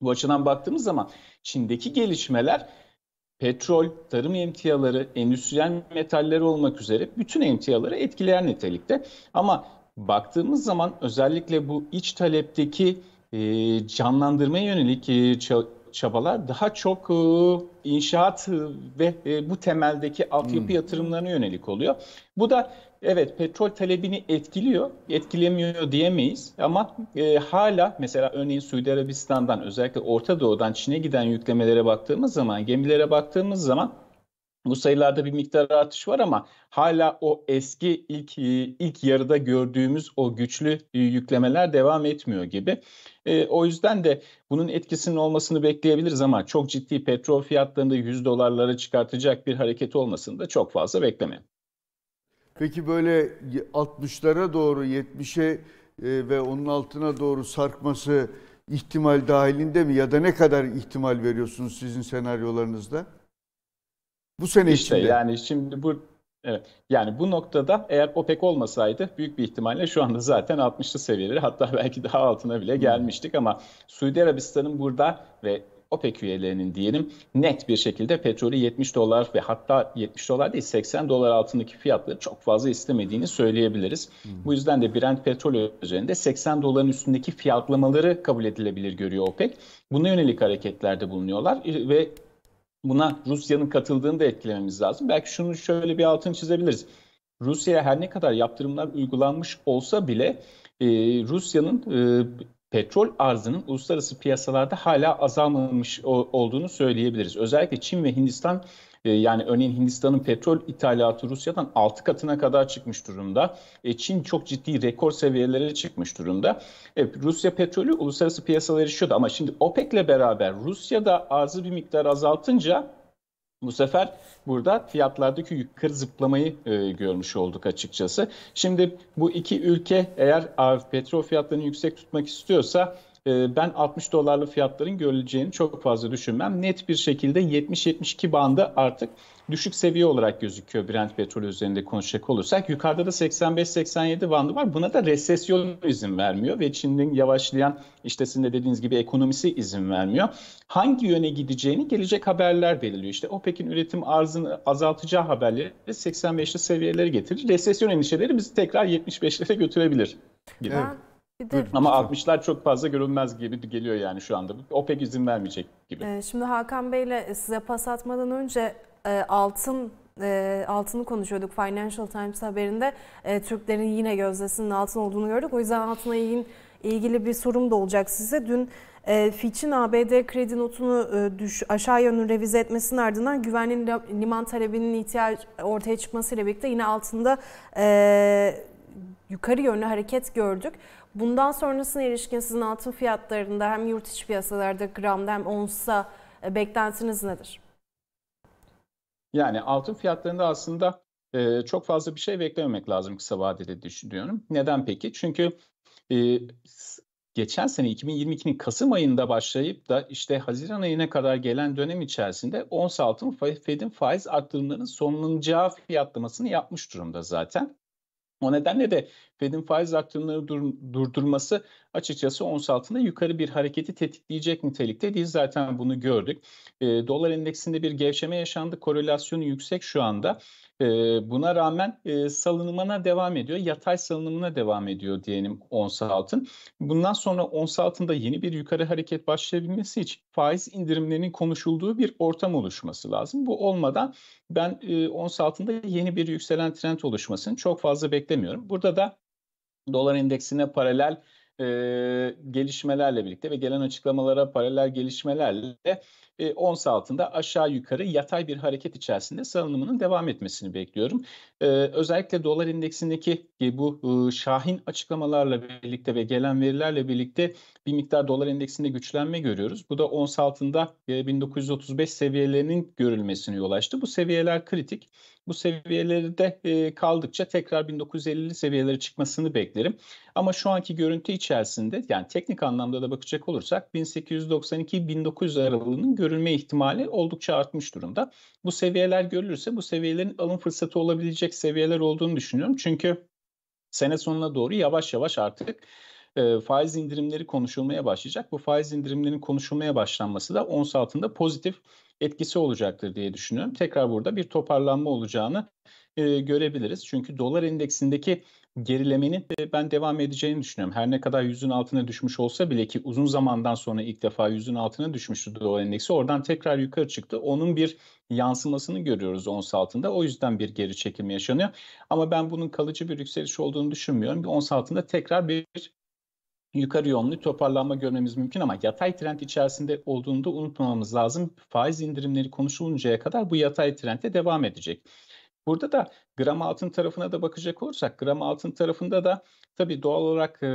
Bu açıdan baktığımız zaman Çin'deki gelişmeler petrol, tarım emtiaları, endüstriyel metaller olmak üzere bütün emtiaları etkileyen nitelikte. Ama baktığımız zaman özellikle bu iç talepteki e, canlandırmaya yönelik çabalar daha çok e, inşaat ve e, bu temeldeki altyapı hmm. yatırımlarına yönelik oluyor. Bu da evet petrol talebini etkiliyor, etkilemiyor diyemeyiz ama e, hala mesela örneğin Suudi Arabistan'dan özellikle Orta Doğu'dan Çin'e giden yüklemelere baktığımız zaman, gemilere baktığımız zaman bu sayılarda bir miktar artış var ama hala o eski ilk ilk yarıda gördüğümüz o güçlü yüklemeler devam etmiyor gibi. E, o yüzden de bunun etkisinin olmasını bekleyebiliriz ama çok ciddi petrol fiyatlarında 100 dolarlara çıkartacak bir hareket olmasını da çok fazla beklemeyin. Peki böyle 60'lara doğru 70'e e, ve onun altına doğru sarkması ihtimal dahilinde mi ya da ne kadar ihtimal veriyorsunuz sizin senaryolarınızda? Bu sene işte içinde. yani şimdi bu Evet. Yani bu noktada eğer OPEC olmasaydı büyük bir ihtimalle şu anda zaten 60'lı seviyeleri hatta (laughs) belki daha altına bile gelmiştik ama Suudi Arabistan'ın burada ve OPEC üyelerinin diyelim net bir şekilde petrolü 70 dolar ve hatta 70 dolar değil 80 dolar altındaki fiyatları çok fazla istemediğini söyleyebiliriz. Hmm. Bu yüzden de Brent petrol üzerinde 80 doların üstündeki fiyatlamaları kabul edilebilir görüyor OPEC. Buna yönelik hareketlerde bulunuyorlar ve buna Rusya'nın katıldığını da etkilememiz lazım. Belki şunu şöyle bir altını çizebiliriz. Rusya'ya her ne kadar yaptırımlar uygulanmış olsa bile e, Rusya'nın e, petrol arzının uluslararası piyasalarda hala azalmamış olduğunu söyleyebiliriz. Özellikle Çin ve Hindistan e, yani örneğin Hindistan'ın petrol ithalatı Rusya'dan 6 katına kadar çıkmış durumda. E, Çin çok ciddi rekor seviyelere çıkmış durumda. Evet, Rusya petrolü uluslararası piyasalara erişiyordu ama şimdi OPEC ile beraber Rusya da arzı bir miktar azaltınca bu sefer burada fiyatlardaki yukarı zıplamayı e, görmüş olduk açıkçası. Şimdi bu iki ülke eğer petrol fiyatlarını yüksek tutmak istiyorsa e, ben 60 dolarlı fiyatların görüleceğini çok fazla düşünmem. Net bir şekilde 70-72 bandı artık düşük seviye olarak gözüküyor Brent petrol üzerinde konuşacak olursak. Yukarıda da 85-87 bandı var. Buna da resesyon izin vermiyor ve Çin'in yavaşlayan işte sizin de dediğiniz gibi ekonomisi izin vermiyor. Hangi yöne gideceğini gelecek haberler belirliyor. İşte OPEC'in üretim arzını azaltacağı haberleri 85'li seviyelere getirir. Resesyon endişeleri bizi tekrar 75'lere götürebilir gibi. De, Ama 60'lar çok fazla görünmez gibi geliyor yani şu anda. OPEC izin vermeyecek gibi. E, şimdi Hakan Bey'le size pas atmadan önce e, altın e, altını konuşuyorduk Financial Times haberinde. E, Türklerin yine gözdesinin altın olduğunu gördük. O yüzden altına ilgin, ilgili bir sorum da olacak size. Dün e, Fitch'in ABD kredi notunu e, düş, aşağı yönlü revize etmesinin ardından güvenli liman talebinin ihtiyaç ortaya çıkmasıyla birlikte yine altında e, yukarı yönlü hareket gördük. Bundan sonrasına ilişkin sizin altın fiyatlarında hem yurt içi piyasalarda gramda hem onsa e, beklentiniz nedir? Yani altın fiyatlarında aslında e, çok fazla bir şey beklememek lazım kısa vadede düşünüyorum. Neden peki? Çünkü e, geçen sene 2022'nin Kasım ayında başlayıp da işte Haziran ayına kadar gelen dönem içerisinde ons altın Fed'in faiz arttırımlarının sonlanacağı fiyatlamasını yapmış durumda zaten. O nedenle de Fed'in faiz artırımları dur, durdurması açıkçası ons altında yukarı bir hareketi tetikleyecek nitelikte değil. Zaten bunu gördük. E, dolar endeksinde bir gevşeme yaşandı. Korelasyonu yüksek şu anda. E, buna rağmen e, salınımına devam ediyor. Yatay salınımına devam ediyor diyelim ons altın. Bundan sonra ons altında yeni bir yukarı hareket başlayabilmesi için faiz indirimlerinin konuşulduğu bir ortam oluşması lazım. Bu olmadan ben e, ons altında yeni bir yükselen trend oluşmasını çok fazla beklemiyorum. Burada da dolar endeksine paralel e, gelişmelerle birlikte ve gelen açıklamalara paralel gelişmelerle e, ons altında aşağı yukarı yatay bir hareket içerisinde salınımının devam etmesini bekliyorum. E, özellikle dolar endeksindeki e, bu e, şahin açıklamalarla birlikte ve gelen verilerle birlikte bir miktar dolar endeksinde güçlenme görüyoruz. Bu da ons altında e, 1935 seviyelerinin görülmesine yol açtı. Bu seviyeler kritik. Bu seviyelerde e, kaldıkça tekrar 1950'li seviyelere çıkmasını beklerim. Ama şu anki görüntü içerisinde yani teknik anlamda da bakacak olursak 1892-1900 aralığının görülme ihtimali oldukça artmış durumda. Bu seviyeler görülürse bu seviyelerin alım fırsatı olabilecek seviyeler olduğunu düşünüyorum. Çünkü sene sonuna doğru yavaş yavaş artık e, faiz indirimleri konuşulmaya başlayacak. Bu faiz indirimlerinin konuşulmaya başlanması da ons altında pozitif etkisi olacaktır diye düşünüyorum. Tekrar burada bir toparlanma olacağını e, görebiliriz. Çünkü dolar endeksindeki gerilemenin e, ben devam edeceğini düşünüyorum. Her ne kadar yüzün altına düşmüş olsa bile ki uzun zamandan sonra ilk defa yüzün altına düşmüştü dolar endeksi. Oradan tekrar yukarı çıktı. Onun bir yansımasını görüyoruz ons altında. O yüzden bir geri çekilme yaşanıyor. Ama ben bunun kalıcı bir yükseliş olduğunu düşünmüyorum. Bir ons altında tekrar bir yukarı yönlü toparlanma görmemiz mümkün ama yatay trend içerisinde olduğunu da unutmamamız lazım. Faiz indirimleri konuşuluncaya kadar bu yatay trendde devam edecek. Burada da gram altın tarafına da bakacak olursak gram altın tarafında da tabii doğal olarak e,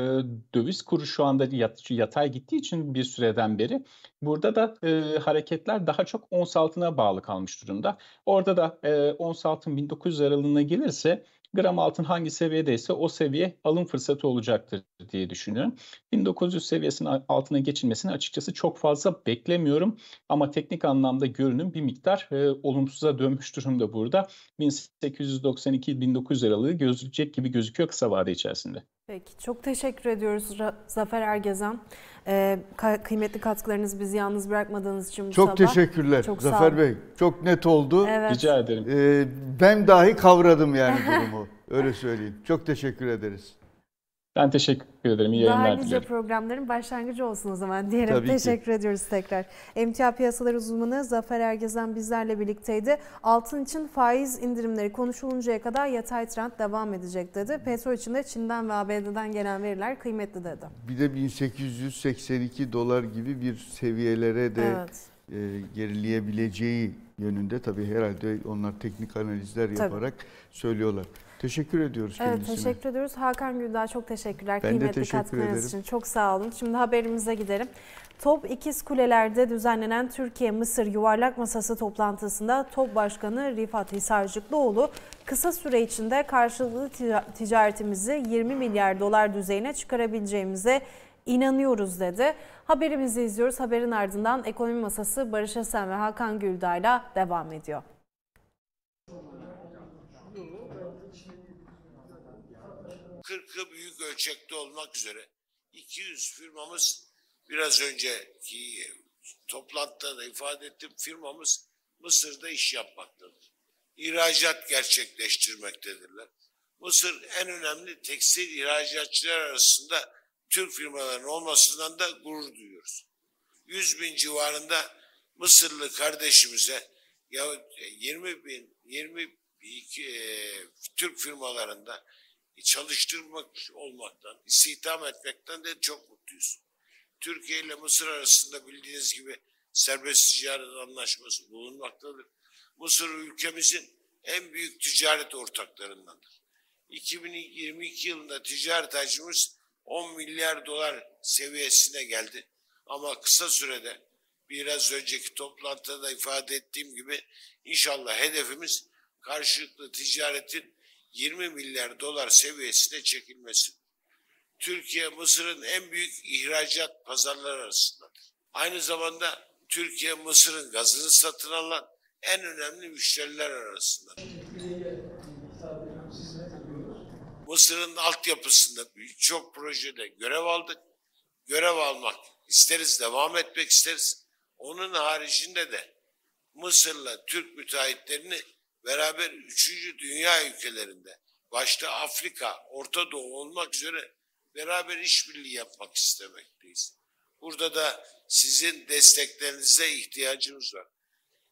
döviz kuru şu anda yat, yatay gittiği için bir süreden beri burada da e, hareketler daha çok ons altına bağlı kalmış durumda. Orada da e, ons altın 1900 aralığına gelirse gram altın hangi seviyedeyse o seviye alım fırsatı olacaktır diye düşünüyorum. 1900 seviyesinin altına geçilmesini açıkçası çok fazla beklemiyorum ama teknik anlamda görünüm bir miktar e, olumsuza dönmüş durumda burada. 1892-1900 aralığı gözükecek gibi gözüküyor kısa vade içerisinde. Peki çok teşekkür ediyoruz Zafer Ergezen. Ee, kıymetli katkılarınızı bizi yalnız bırakmadığınız için bu çok sabah. teşekkürler çok Zafer Bey. Çok net oldu. Evet. Rica ederim. Ee, ben dahi kavradım yani durumu. Öyle söyleyeyim. Çok teşekkür ederiz. Ben teşekkür ederim. İyi yayınlar Daha nice programların başlangıcı olsun o zaman diyelim. Tabii teşekkür ki. ediyoruz tekrar. Emtia Piyasalar Uzmanı Zafer Ergezen bizlerle birlikteydi. Altın için faiz indirimleri konuşuluncaya kadar yatay trend devam edecek dedi. Petrol için de Çin'den ve ABD'den gelen veriler kıymetli dedi. Bir de 1882 dolar gibi bir seviyelere de evet. e, gerileyebileceği yönünde tabii herhalde onlar teknik analizler yaparak tabii. söylüyorlar. Teşekkür ediyoruz evet, kendisine. Teşekkür ediyoruz. Hakan Güldağ çok teşekkürler. Ben Kıymetli de teşekkür katkılarınız için çok sağ olun. Şimdi haberimize gidelim. Top İkiz Kuleler'de düzenlenen Türkiye-Mısır Yuvarlak Masası toplantısında TOP Başkanı Rifat Hisarcıklıoğlu kısa süre içinde karşılıklı ticaretimizi 20 milyar dolar düzeyine çıkarabileceğimize inanıyoruz dedi. Haberimizi izliyoruz. Haberin ardından Ekonomi Masası Barış Esen ve Hakan Güldağ ile devam ediyor. Kırkı büyük ölçekte olmak üzere 200 firmamız biraz önceki toplantıda da ifade ettim firmamız Mısır'da iş yapmaktadır. İhracat gerçekleştirmektedirler. Mısır en önemli tekstil ihracatçılar arasında Türk firmaların olmasından da gurur duyuyoruz. 100 bin civarında Mısırlı kardeşimize ya 20 bin 22 e, Türk firmalarında çalıştırmak olmaktan, istihdam etmekten de çok mutluyuz. Türkiye ile Mısır arasında bildiğiniz gibi serbest ticaret anlaşması bulunmaktadır. Mısır ülkemizin en büyük ticaret ortaklarındandır. 2022 yılında ticaret hacmimiz 10 milyar dolar seviyesine geldi. Ama kısa sürede biraz önceki toplantıda ifade ettiğim gibi inşallah hedefimiz karşılıklı ticaretin 20 milyar dolar seviyesine çekilmesi. Türkiye Mısır'ın en büyük ihracat pazarları arasındadır. Aynı zamanda Türkiye Mısır'ın gazını satın alan en önemli müşteriler arasındadır. Mısır'ın altyapısında birçok projede görev aldık. Görev almak isteriz, devam etmek isteriz. Onun haricinde de Mısır'la Türk müteahhitlerini beraber üçüncü dünya ülkelerinde başta Afrika, Orta Doğu olmak üzere beraber işbirliği yapmak istemekteyiz. Burada da sizin desteklerinize ihtiyacımız var.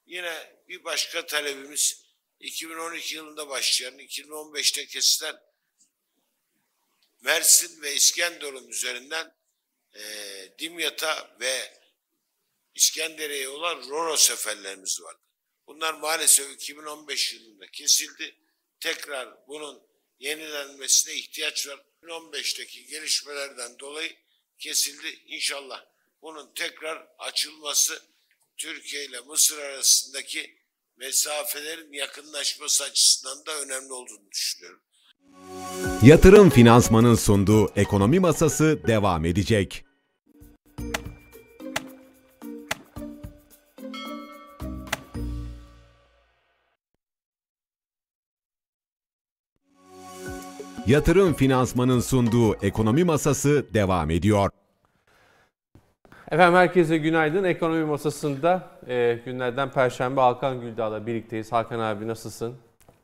Yine bir başka talebimiz 2012 yılında başlayan, 2015'te kesilen Mersin ve İskenderun üzerinden e, Dimyat'a ve İskenderiye'ye olan Roro seferlerimiz vardı. Bunlar maalesef 2015 yılında kesildi. Tekrar bunun yenilenmesine ihtiyaç var. 2015'teki gelişmelerden dolayı kesildi. İnşallah bunun tekrar açılması Türkiye ile Mısır arasındaki mesafelerin yakınlaşması açısından da önemli olduğunu düşünüyorum. Yatırım Finansman'ın sunduğu Ekonomi Masası devam edecek. Yatırım Finansman'ın sunduğu Ekonomi Masası devam ediyor. Efendim herkese günaydın. Ekonomi Masası'nda e, günlerden Perşembe Hakan Güldağ'la birlikteyiz. Hakan abi nasılsın?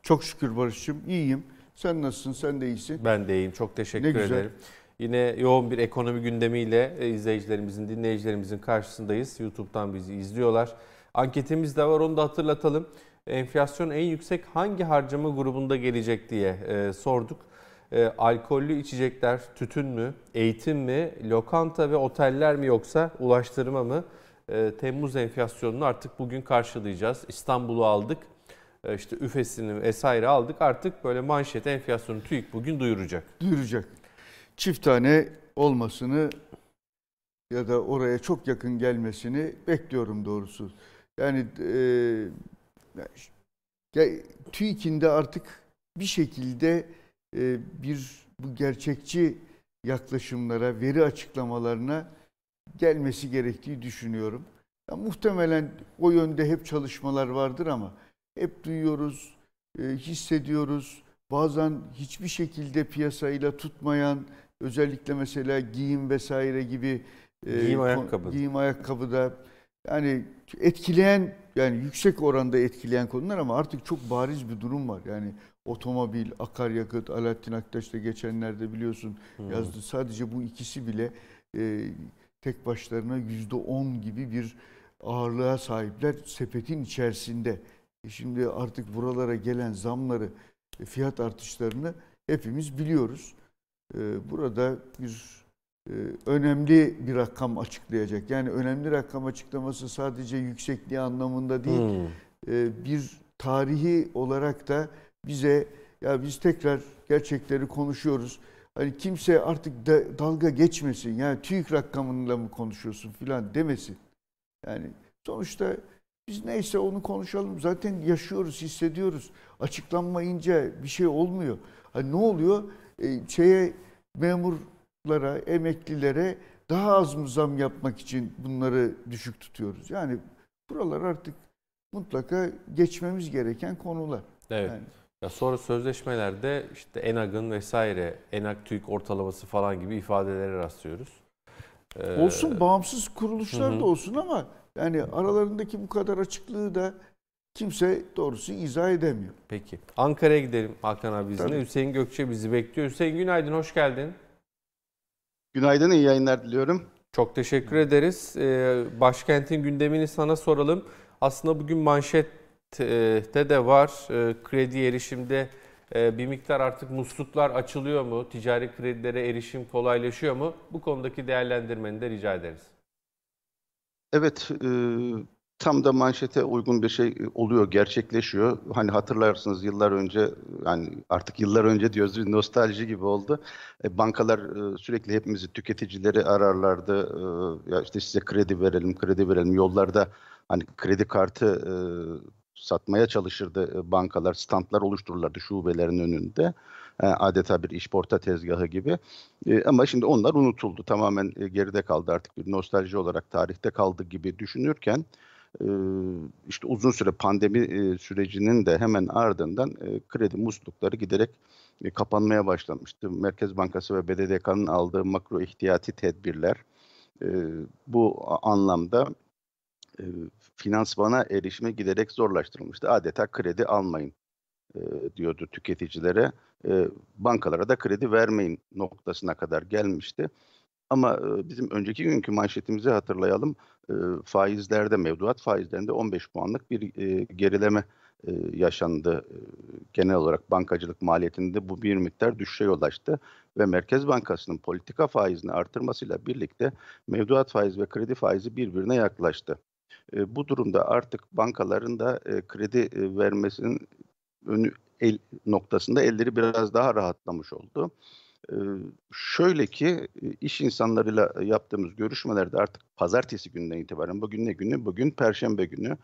Çok şükür Barış'cığım iyiyim. Sen nasılsın? Sen de iyisin. Ben de iyiyim. Çok teşekkür ne ederim. Yine yoğun bir ekonomi gündemiyle e, izleyicilerimizin, dinleyicilerimizin karşısındayız. YouTube'dan bizi izliyorlar. Anketimiz de var onu da hatırlatalım. Enflasyon en yüksek hangi harcama grubunda gelecek diye e, sorduk. E, alkollü içecekler, tütün mü, eğitim mi, lokanta ve oteller mi yoksa ulaştırma mı? E, Temmuz enflasyonunu artık bugün karşılayacağız. İstanbul'u aldık. E, işte üfesini vesaire aldık. Artık böyle manşet enflasyonu TÜİK bugün duyuracak. Duyuracak. Çift tane olmasını ya da oraya çok yakın gelmesini bekliyorum doğrusu. Yani e, TÜİK'in de artık bir şekilde bir bu gerçekçi yaklaşımlara, veri açıklamalarına gelmesi gerektiği düşünüyorum. Ya, muhtemelen o yönde hep çalışmalar vardır ama hep duyuyoruz, e, hissediyoruz. Bazen hiçbir şekilde piyasayla tutmayan, özellikle mesela giyim vesaire gibi e, giyim ayakkabı. Giyim ayakkabıda yani etkileyen yani yüksek oranda etkileyen konular ama artık çok bariz bir durum var. Yani otomobil, akaryakıt, Alaaddin Aktaş da geçenlerde biliyorsun hmm. yazdı. Sadece bu ikisi bile e, tek başlarına yüzde on gibi bir ağırlığa sahipler sepetin içerisinde. E şimdi artık buralara gelen zamları, e, fiyat artışlarını hepimiz biliyoruz. E, burada bir e, önemli bir rakam açıklayacak. Yani önemli rakam açıklaması sadece yüksekliği anlamında değil, hmm. bir tarihi olarak da bize ya biz tekrar gerçekleri konuşuyoruz. Hani kimse artık da, dalga geçmesin. Yani TÜİK rakamıyla mı konuşuyorsun filan demesin. Yani sonuçta biz neyse onu konuşalım. Zaten yaşıyoruz, hissediyoruz. Açıklanmayınca bir şey olmuyor. Hani ne oluyor? E, şeye memurlara, emeklilere daha az mı zam yapmak için bunları düşük tutuyoruz? Yani buralar artık mutlaka geçmemiz gereken konular. Evet. Yani. Ya sonra sözleşmelerde işte ENAG'ın vesaire, ENAG TÜİK ortalaması falan gibi ifadelere rastlıyoruz. Ee, olsun bağımsız kuruluşlar hı. da olsun ama yani aralarındaki bu kadar açıklığı da kimse doğrusu izah edemiyor. Peki. Ankara'ya gidelim Hakan abi bizimle. Hüseyin Gökçe bizi bekliyor. Hüseyin günaydın, hoş geldin. Günaydın, iyi yayınlar diliyorum. Çok teşekkür ederiz. Ee, başkentin gündemini sana soralım. Aslında bugün manşet de de var. Ee, kredi erişimde e, bir miktar artık musluklar açılıyor mu? Ticari kredilere erişim kolaylaşıyor mu? Bu konudaki değerlendirmeni de rica ederiz. Evet, e, tam da manşete uygun bir şey oluyor, gerçekleşiyor. Hani hatırlarsınız yıllar önce, yani artık yıllar önce diyoruz, nostalji gibi oldu. E, bankalar sürekli hepimizi tüketicileri ararlardı. Ya işte size kredi verelim, kredi verelim. Yollarda hani kredi kartı satmaya çalışırdı e, bankalar, standlar oluştururlardı şubelerin önünde. E, adeta bir işporta tezgahı gibi. E, ama şimdi onlar unutuldu. Tamamen geride kaldı artık bir nostalji olarak tarihte kaldı gibi düşünürken işte uzun süre pandemi sürecinin de hemen ardından kredi muslukları giderek kapanmaya başlamıştı. Merkez Bankası ve BDDK'nın aldığı makro ihtiyati tedbirler bu anlamda finansmana erişime giderek zorlaştırılmıştı. Adeta kredi almayın e, diyordu tüketicilere. E, bankalara da kredi vermeyin noktasına kadar gelmişti. Ama e, bizim önceki günkü manşetimizi hatırlayalım. E, faizlerde, mevduat faizlerinde 15 puanlık bir e, gerileme e, yaşandı. E, genel olarak bankacılık maliyetinde bu bir miktar düşüşe yol açtı ve Merkez Bankası'nın politika faizini artırmasıyla birlikte mevduat faizi ve kredi faizi birbirine yaklaştı. E, bu durumda artık bankaların da e, kredi e, vermesinin önü el noktasında elleri biraz daha rahatlamış oldu. E, şöyle ki iş insanlarıyla yaptığımız görüşmelerde artık pazartesi günden itibaren bugün ne günü? Bugün perşembe günü.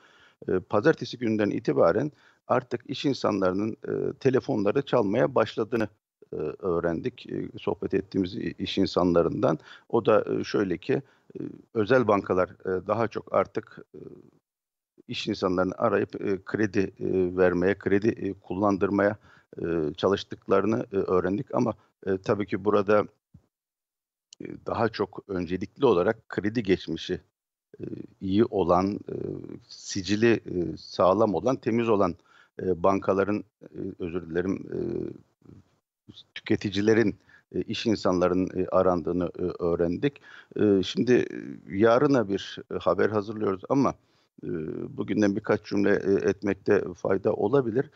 E, pazartesi günden itibaren artık iş insanlarının e, telefonları çalmaya başladığını öğrendik e, sohbet ettiğimiz iş insanlarından. O da e, şöyle ki özel bankalar daha çok artık iş insanlarını arayıp kredi vermeye, kredi kullandırmaya çalıştıklarını öğrendik. Ama tabii ki burada daha çok öncelikli olarak kredi geçmişi iyi olan, sicili sağlam olan, temiz olan bankaların özür dilerim tüketicilerin iş insanların arandığını öğrendik. Şimdi yarına bir haber hazırlıyoruz ama bugünden birkaç cümle etmekte fayda olabilir.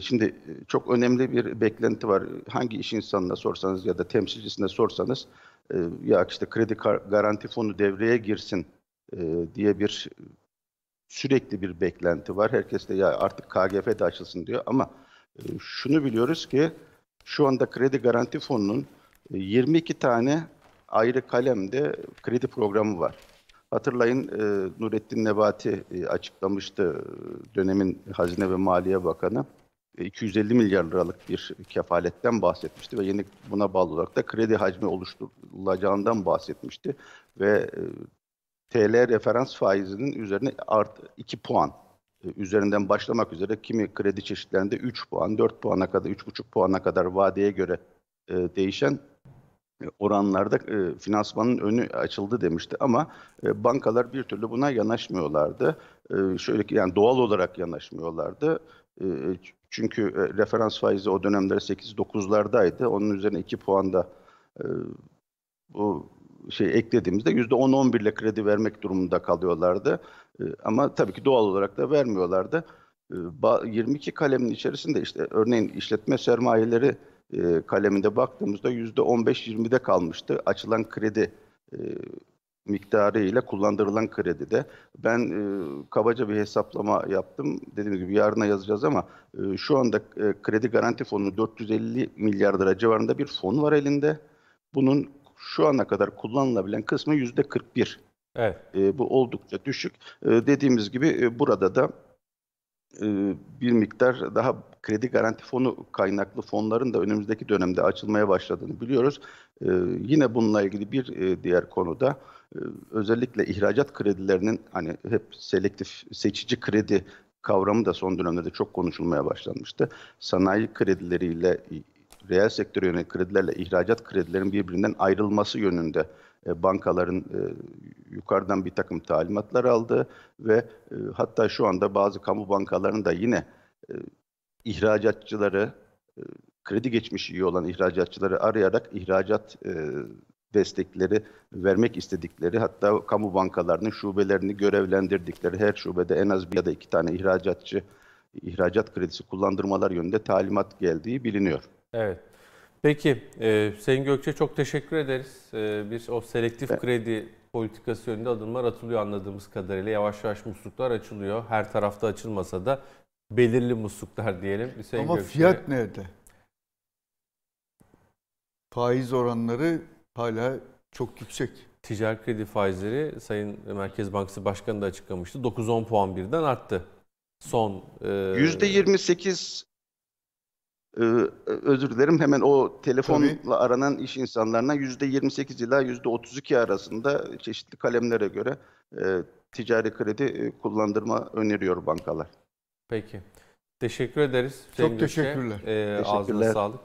Şimdi çok önemli bir beklenti var. Hangi iş insanına sorsanız ya da temsilcisine sorsanız ya işte kredi garanti fonu devreye girsin diye bir sürekli bir beklenti var. Herkes de ya artık KGF de açılsın diyor ama şunu biliyoruz ki şu anda kredi garanti fonunun 22 tane ayrı kalemde kredi programı var. Hatırlayın e, Nurettin Nebati e, açıklamıştı dönemin Hazine ve Maliye Bakanı. 250 milyar liralık bir kefaletten bahsetmişti ve yeni buna bağlı olarak da kredi hacmi oluşturulacağından bahsetmişti. Ve e, TL referans faizinin üzerine art 2 puan üzerinden başlamak üzere kimi kredi çeşitlerinde 3 puan, 4 puana kadar, 3,5 puana kadar vadeye göre değişen oranlarda e, finansmanın önü açıldı demişti ama e, bankalar bir türlü buna yanaşmıyorlardı. E, şöyle ki yani doğal olarak yanaşmıyorlardı. E, çünkü e, referans faizi o dönemler 8-9'lardaydı. Onun üzerine 2 puan da e, bu şey eklediğimizde %10-11 ile kredi vermek durumunda kalıyorlardı. E, ama tabii ki doğal olarak da vermiyorlardı. E, 22 kalemin içerisinde işte örneğin işletme sermayeleri e, kaleminde baktığımızda yüzde 15-20'de kalmıştı açılan kredi e, miktarı ile kullandırılan kredide. Ben e, kabaca bir hesaplama yaptım. Dediğim gibi yarına yazacağız ama e, şu anda e, kredi garanti fonu 450 milyar lira civarında bir fon var elinde. Bunun şu ana kadar kullanılabilen kısmı yüzde 41. Evet. E, bu oldukça düşük. E, dediğimiz gibi e, burada da e, bir miktar daha kredi garanti fonu kaynaklı fonların da önümüzdeki dönemde açılmaya başladığını biliyoruz. E, yine bununla ilgili bir e, diğer konuda özellikle ihracat kredilerinin hani hep selektif seçici kredi kavramı da son dönemde çok konuşulmaya başlanmıştı. Sanayi kredileriyle reel sektöre yönelik kredilerle ihracat kredilerin birbirinden ayrılması yönünde e, bankaların e, yukarıdan bir takım talimatlar aldı ve e, hatta şu anda bazı kamu bankalarının da yine ihracatçıları, kredi geçmişi iyi olan ihracatçıları arayarak ihracat destekleri vermek istedikleri hatta kamu bankalarının şubelerini görevlendirdikleri her şubede en az bir ya da iki tane ihracatçı ihracat kredisi kullandırmalar yönünde talimat geldiği biliniyor. Evet. Peki e, Sayın Gökçe çok teşekkür ederiz. E, bir o selektif evet. kredi politikası yönünde adımlar atılıyor anladığımız kadarıyla. Yavaş yavaş musluklar açılıyor. Her tarafta açılmasa da belirli musluklar diyelim. Sayın Ama Gökçe... fiyat nerede? Faiz oranları hala çok yüksek. Ticari kredi faizleri Sayın Merkez Bankası Başkanı da açıklamıştı. 9-10 puan birden arttı. Son... E... %28 ee, özür dilerim hemen o telefonla Tabii. aranan iş insanlarına yüzde 28 ila yüzde 32 arasında çeşitli kalemlere göre e, ticari kredi e, kullandırma öneriyor bankalar. Peki. Teşekkür ederiz. Çok teşekkürler. Ee, Teşekkürler. Ağzına sağlık.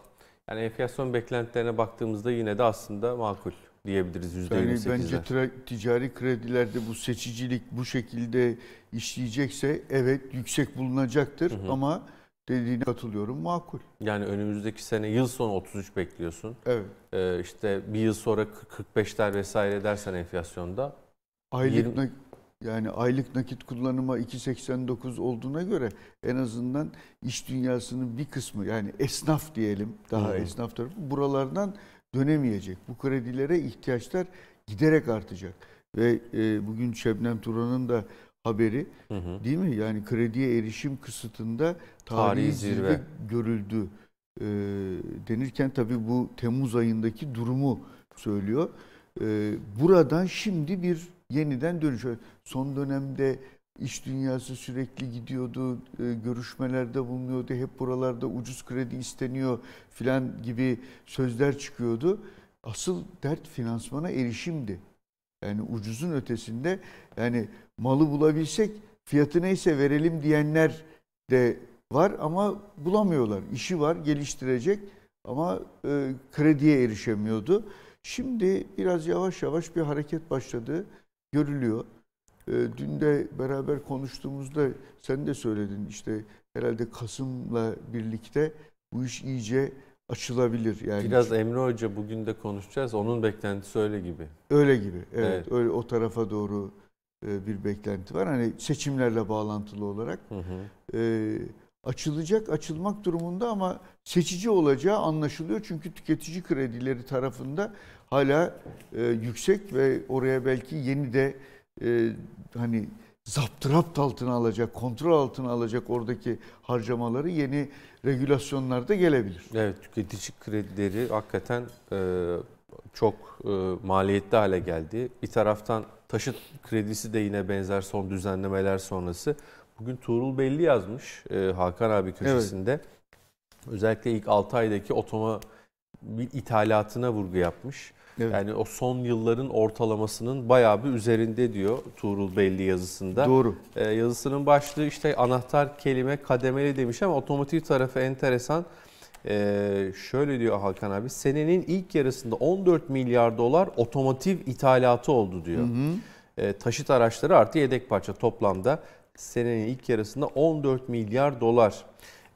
Yani enflasyon beklentilerine baktığımızda yine de aslında makul diyebiliriz %28'ler. Yani bence ticari kredilerde bu seçicilik bu şekilde işleyecekse evet yüksek bulunacaktır hı hı. ama dediğine katılıyorum makul. Yani önümüzdeki sene yıl sonu 33 bekliyorsun. Evet. Ee, işte bir yıl sonra 45'ler vesaire dersen enflasyonda. Aylık 20... yani aylık nakit kullanıma 2.89 olduğuna göre en azından iş dünyasının bir kısmı yani esnaf diyelim daha hmm. esnaf tarafı buralardan dönemeyecek. Bu kredilere ihtiyaçlar giderek artacak. Ve e, bugün Şebnem Turan'ın da haberi hı hı. değil mi? Yani krediye erişim kısıtında tarihi, tarihi zirve. zirve görüldü e, denirken tabii bu Temmuz ayındaki durumu söylüyor. E, buradan şimdi bir yeniden dönüş. Son dönemde iş dünyası sürekli gidiyordu, e, görüşmelerde bulunuyordu, hep buralarda ucuz kredi isteniyor filan gibi sözler çıkıyordu. Asıl dert finansmana erişimdi. Yani ucuzun ötesinde yani malı bulabilsek fiyatı neyse verelim diyenler de var ama bulamıyorlar. İşi var geliştirecek ama e, krediye erişemiyordu. Şimdi biraz yavaş yavaş bir hareket başladı görülüyor. E, dün de beraber konuştuğumuzda sen de söyledin işte herhalde Kasım'la birlikte bu iş iyice açılabilir. Yani Biraz Emre Hoca bugün de konuşacağız. Onun beklentisi öyle gibi. Öyle gibi. Evet. Evet. Öyle o tarafa doğru bir beklenti var. Hani seçimlerle bağlantılı olarak Hı hı. e, açılacak, açılmak durumunda ama seçici olacağı anlaşılıyor. Çünkü tüketici kredileri tarafında hala e, yüksek ve oraya belki yeni de e, hani zaptırapt altına alacak, kontrol altına alacak oradaki harcamaları yeni regülasyonlarda gelebilir. Evet tüketici kredileri hakikaten e, çok e, maliyetli hale geldi. Bir taraftan taşıt kredisi de yine benzer son düzenlemeler sonrası. Bugün Tuğrul Belli yazmış e, Hakan abi köşesinde. Özellikle ilk 6 aydaki otomobil ithalatına vurgu yapmış. Evet. Yani o son yılların ortalamasının bayağı bir üzerinde diyor Tuğrul Belli yazısında. Doğru. Ee, yazısının başlığı işte anahtar kelime kademeli demiş ama otomotiv tarafı enteresan. Ee, şöyle diyor Hakan abi, senenin ilk yarısında 14 milyar dolar otomotiv ithalatı oldu diyor. Ee, taşıt araçları artı yedek parça toplamda senenin ilk yarısında 14 milyar dolar.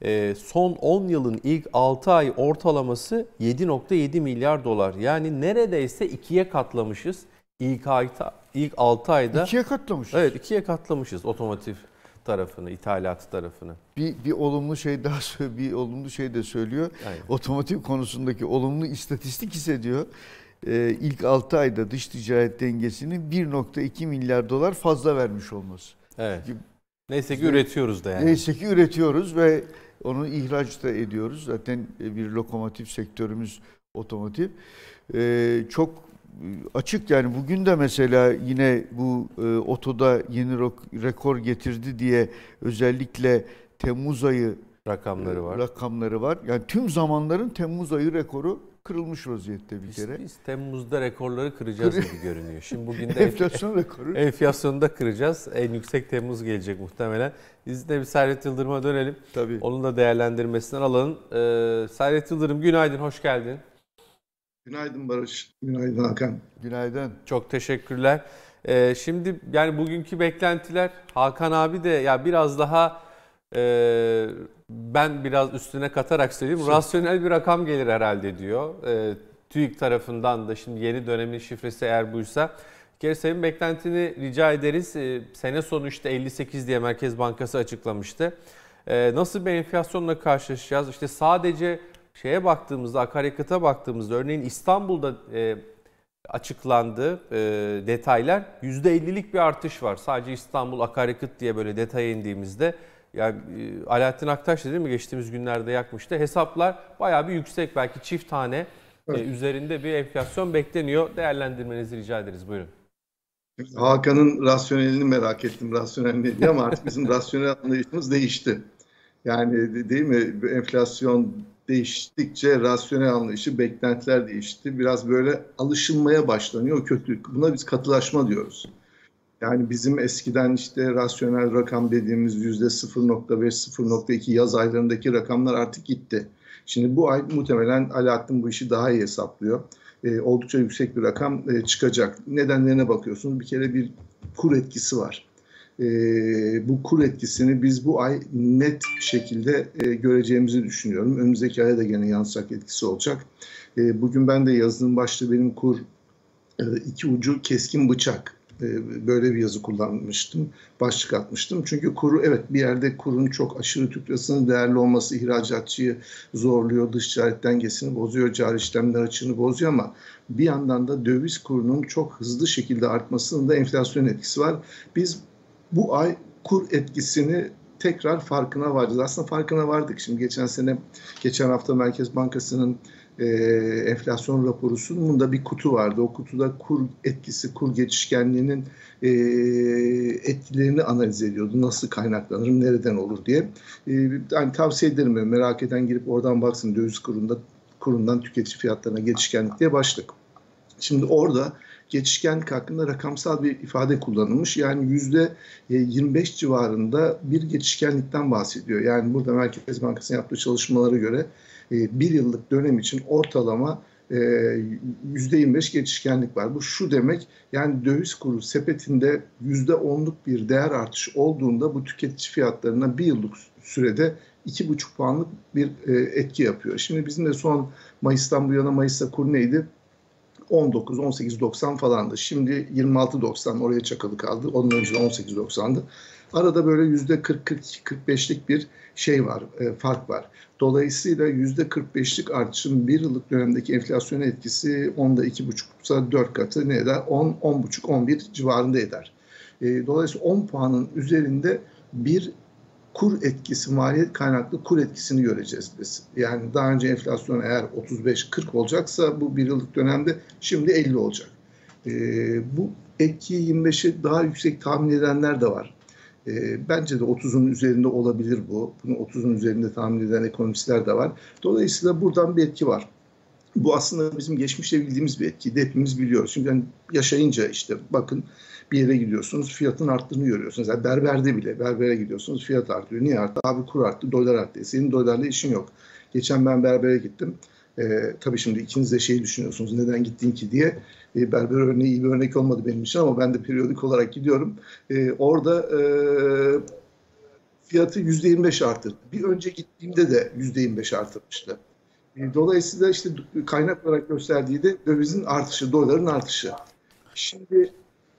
Ee, son 10 yılın ilk 6 ay ortalaması 7.7 milyar dolar. Yani neredeyse ikiye katlamışız ilk ayda, ilk 6 ayda. İkiye katlamış. Evet ikiye katlamışız otomotiv tarafını, ithalatı tarafını. Bir, bir olumlu şey daha bir olumlu şey de söylüyor. Aynen. Otomotiv konusundaki olumlu istatistik ise diyor e, ilk 6 ayda dış ticaret dengesinin 1.2 milyar dolar fazla vermiş olması. Evet. Çünkü Neyse ki üretiyoruz da yani. Neyse ki üretiyoruz ve onu ihraç da ediyoruz. Zaten bir lokomotiv sektörümüz otomotiv. Ee, çok açık yani bugün de mesela yine bu e, otoda yeni rekor getirdi diye özellikle Temmuz ayı Rakamları var. rakamları var. Yani tüm zamanların Temmuz ayı rekoru kırılmış vaziyette bir Biz, kere. biz Temmuz'da rekorları kıracağız Kır- gibi görünüyor. Şimdi bugün (laughs) de enflasyon, rekoru. enflasyonu da kıracağız. En yüksek Temmuz gelecek muhtemelen. Biz de bir Servet Yıldırım'a dönelim. Tabii. Onun da değerlendirmesinden alalım. Ee, Servet Yıldırım günaydın, hoş geldin. Günaydın Barış, günaydın Hakan. Günaydın. Çok teşekkürler. Ee, şimdi yani bugünkü beklentiler Hakan abi de ya biraz daha e, ben biraz üstüne katarak söyleyeyim rasyonel bir rakam gelir herhalde diyor. E, TÜİK tarafından da şimdi yeni dönemin şifresi eğer buysa. Bir kere senin beklentini rica ederiz. E, sene sonu işte 58 diye Merkez Bankası açıklamıştı. E, nasıl bir enflasyonla karşılaşacağız? İşte sadece şeye baktığımızda, akaryakıta baktığımızda örneğin İstanbul'da e, açıklandı e, detaylar. %50'lik bir artış var. Sadece İstanbul akaryakıt diye böyle detaya indiğimizde yani e, Alaaddin Aktaş değil mi geçtiğimiz günlerde yakmıştı. Hesaplar bayağı bir yüksek belki çift tane e, Evet. üzerinde bir enflasyon bekleniyor. Değerlendirmenizi rica ederiz. Buyurun. Hakan'ın rasyonelini merak ettim, rasyonel ne diye ama artık bizim (laughs) rasyonel anlayışımız değişti. Yani de- değil mi? Enflasyon değiştikçe rasyonel anlayışı, beklentiler değişti. Biraz böyle alışılmaya başlanıyor o kötülük. Buna biz katılaşma diyoruz. Yani bizim eskiden işte rasyonel rakam dediğimiz yüzde 0.5, 0.2 yaz aylarındaki rakamlar artık gitti. Şimdi bu ay muhtemelen Alaaddin bu işi daha iyi hesaplıyor. Ee, oldukça yüksek bir rakam e, çıkacak. Nedenlerine bakıyorsunuz. Bir kere bir kur etkisi var. Ee, bu kur etkisini biz bu ay net şekilde e, göreceğimizi düşünüyorum. Önümüzdeki aya da gene yansıyacak etkisi olacak. Ee, bugün ben de yazının başlığı benim kur e, iki ucu keskin bıçak e, böyle bir yazı kullanmıştım. Başlık atmıştım. Çünkü kuru evet bir yerde kurun çok aşırı Türk değerli olması ihracatçıyı zorluyor. Dış ticaret dengesini bozuyor. Cari işlemler açığını bozuyor ama bir yandan da döviz kurunun çok hızlı şekilde artmasının da enflasyon etkisi var. Biz bu ay kur etkisini tekrar farkına varacağız. Aslında farkına vardık. Şimdi geçen sene, geçen hafta Merkez Bankası'nın e, enflasyon raporusunun da bir kutu vardı. O kutuda kur etkisi, kur geçişkenliğinin e, etkilerini analiz ediyordu. Nasıl kaynaklanır, nereden olur diye. E, yani tavsiye ederim. Merak eden girip oradan baksın döviz kurunda kurundan tüketici fiyatlarına geçişkenlik diye başlık. Şimdi orada geçişkenlik hakkında rakamsal bir ifade kullanılmış. Yani yüzde 25 civarında bir geçişkenlikten bahsediyor. Yani burada Merkez Bankası'nın yaptığı çalışmalara göre e, bir yıllık dönem için ortalama e, yüzde 25 geçişkenlik var. Bu şu demek yani döviz kuru sepetinde yüzde onluk bir değer artışı olduğunda bu tüketici fiyatlarına bir yıllık sürede 2,5 puanlık bir e, etki yapıyor. Şimdi bizim de son Mayıs'tan bu yana Mayıs'ta kur neydi? 19, 18.90 falandı. Şimdi 26.90 oraya çakalı kaldı. Onun önce 18.90'dı. Arada böyle yüzde 40-45'lik bir şey var, e, fark var. Dolayısıyla yüzde 45'lik artışın bir yıllık dönemdeki enflasyon etkisi onda 2,5'sa 4 katı ne eder? 10, 10,5, 11 civarında eder. E, dolayısıyla 10 puanın üzerinde bir kur etkisi, maliyet kaynaklı kur etkisini göreceğiz biz. Yani daha önce enflasyon eğer 35-40 olacaksa bu bir yıllık dönemde şimdi 50 olacak. E, bu etkiyi 25'e daha yüksek tahmin edenler de var. E, bence de 30'un üzerinde olabilir bu. Bunu 30'un üzerinde tahmin eden ekonomistler de var. Dolayısıyla buradan bir etki var. Bu aslında bizim geçmişte bildiğimiz bir etki. hepimiz biliyoruz. Şimdi yani yaşayınca işte bakın bir yere gidiyorsunuz fiyatın arttığını görüyorsunuz. Yani berberde bile berbere gidiyorsunuz fiyat artıyor. Niye arttı? Abi kur arttı, dolar arttı. Senin dolarla işin yok. Geçen ben berbere gittim. Ee, tabii şimdi ikiniz de şeyi düşünüyorsunuz. Neden gittin ki diye. Ee, berber örneği iyi bir örnek olmadı benim için ama ben de periyodik olarak gidiyorum. Ee, orada e, fiyatı %25 arttırdı. Bir önce gittiğimde de %25 artmıştı. Ee, dolayısıyla işte kaynak olarak gösterdiği de dövizin artışı, doların artışı. Şimdi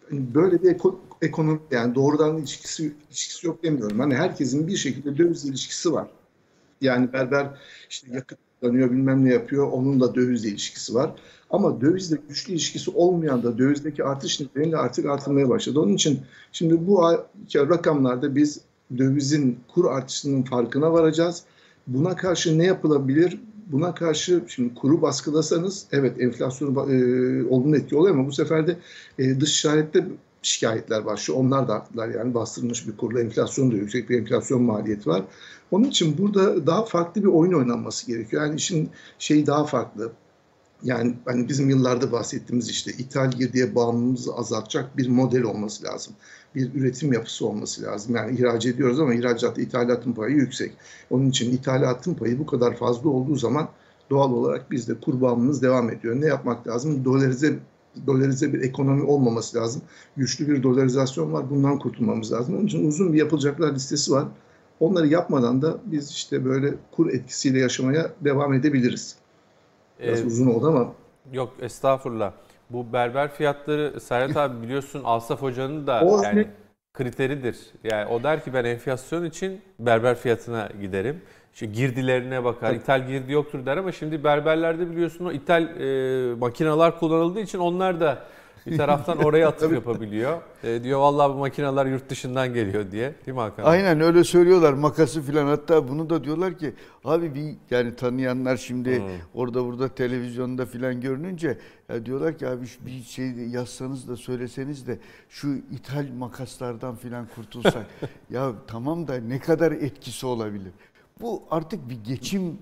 hani böyle bir ekonomi yani doğrudan ilişkisi ilişkisi yok demiyorum. Hani herkesin bir şekilde döviz ilişkisi var. Yani berber işte yakıt kullanıyor bilmem ne yapıyor. Onun da dövizle ilişkisi var. Ama dövizle güçlü ilişkisi olmayan da dövizdeki artış nedeniyle artık artırmaya başladı. Onun için şimdi bu rakamlarda biz dövizin kur artışının farkına varacağız. Buna karşı ne yapılabilir? Buna karşı şimdi kuru baskılasanız evet enflasyon e, olumlu etki oluyor ama bu sefer de e, dış işarette şikayetler başlıyor. Onlar da haklılar yani bastırılmış bir kurla enflasyon da yüksek bir enflasyon maliyeti var. Onun için burada daha farklı bir oyun oynanması gerekiyor. Yani işin şeyi daha farklı. Yani hani bizim yıllarda bahsettiğimiz işte ithal girdiye bağımlılığımızı azaltacak bir model olması lazım. Bir üretim yapısı olması lazım. Yani ihraç ediyoruz ama ihracatta ithalatın payı yüksek. Onun için ithalatın payı bu kadar fazla olduğu zaman doğal olarak bizde kur bağımlılığımız devam ediyor. Ne yapmak lazım? Dolarize dolarize bir ekonomi olmaması lazım. Güçlü bir dolarizasyon var. Bundan kurtulmamız lazım. Onun için uzun bir yapılacaklar listesi var. Onları yapmadan da biz işte böyle kur etkisiyle yaşamaya devam edebiliriz. Biraz ee, uzun oldu ama. Yok estağfurullah. Bu berber fiyatları Serhat abi biliyorsun Asaf Hoca'nın da o yani ne? kriteridir. Yani o der ki ben enflasyon için berber fiyatına giderim. İşte girdilerine bakar. Tabii. İthal girdi yoktur der ama şimdi berberlerde biliyorsun o ithal e, makineler kullanıldığı için onlar da bir taraftan oraya atıf (laughs) yapabiliyor. E, diyor vallahi bu makineler yurt dışından geliyor diye. Değil mi Hakan? Aynen öyle söylüyorlar makası filan. Hatta bunu da diyorlar ki abi bir yani tanıyanlar şimdi hmm. orada burada televizyonda filan görününce ya diyorlar ki abi bir şey yazsanız da söyleseniz de şu ithal makaslardan filan kurtulsak. (laughs) ya tamam da ne kadar etkisi olabilir? Bu artık bir geçim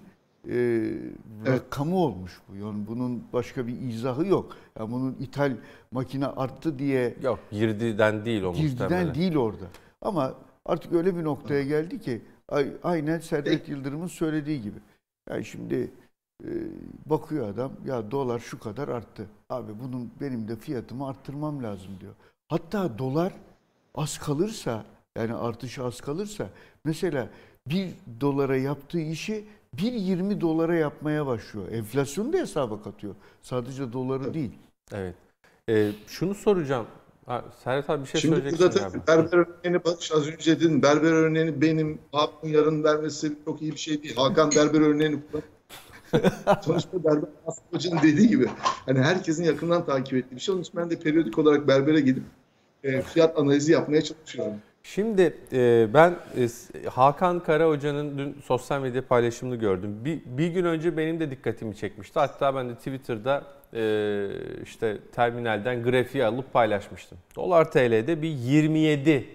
e, evet. rakamı olmuş bu. Yani bunun başka bir izahı yok. Yani bunun ithal makine arttı diye yok girdiden değil o girdiden muhtemelen. değil orada. Ama artık öyle bir noktaya geldi ki aynen Servet Yıldırım'ın söylediği gibi. Yani şimdi e, bakıyor adam ya dolar şu kadar arttı. Abi bunun benim de fiyatımı arttırmam lazım diyor. Hatta dolar az kalırsa yani artışı az kalırsa mesela bir dolara yaptığı işi 1.20 dolara yapmaya başlıyor. Enflasyonu da hesaba katıyor. Sadece doları evet. değil. Evet. Ee, şunu soracağım. Ha, Serhat abi bir şey Şimdi söyleyeceksin burada berber örneğini Barış az önce dedin. Berber örneğini benim Hakan yarın vermesi çok iyi bir şey değil. Hakan berber örneğini (laughs) Sonuçta berber Aslı Hoca'nın dediği gibi hani herkesin yakından takip ettiği bir şey. Onun için ben de periyodik olarak berbere gidip e, fiyat analizi yapmaya çalışıyorum. Şimdi e, ben e, Hakan Kara Hoca'nın dün sosyal medya paylaşımını gördüm. Bir, bir gün önce benim de dikkatimi çekmişti. Hatta ben de Twitter'da e, işte terminalden grafiği alıp paylaşmıştım. Dolar TL'de bir 27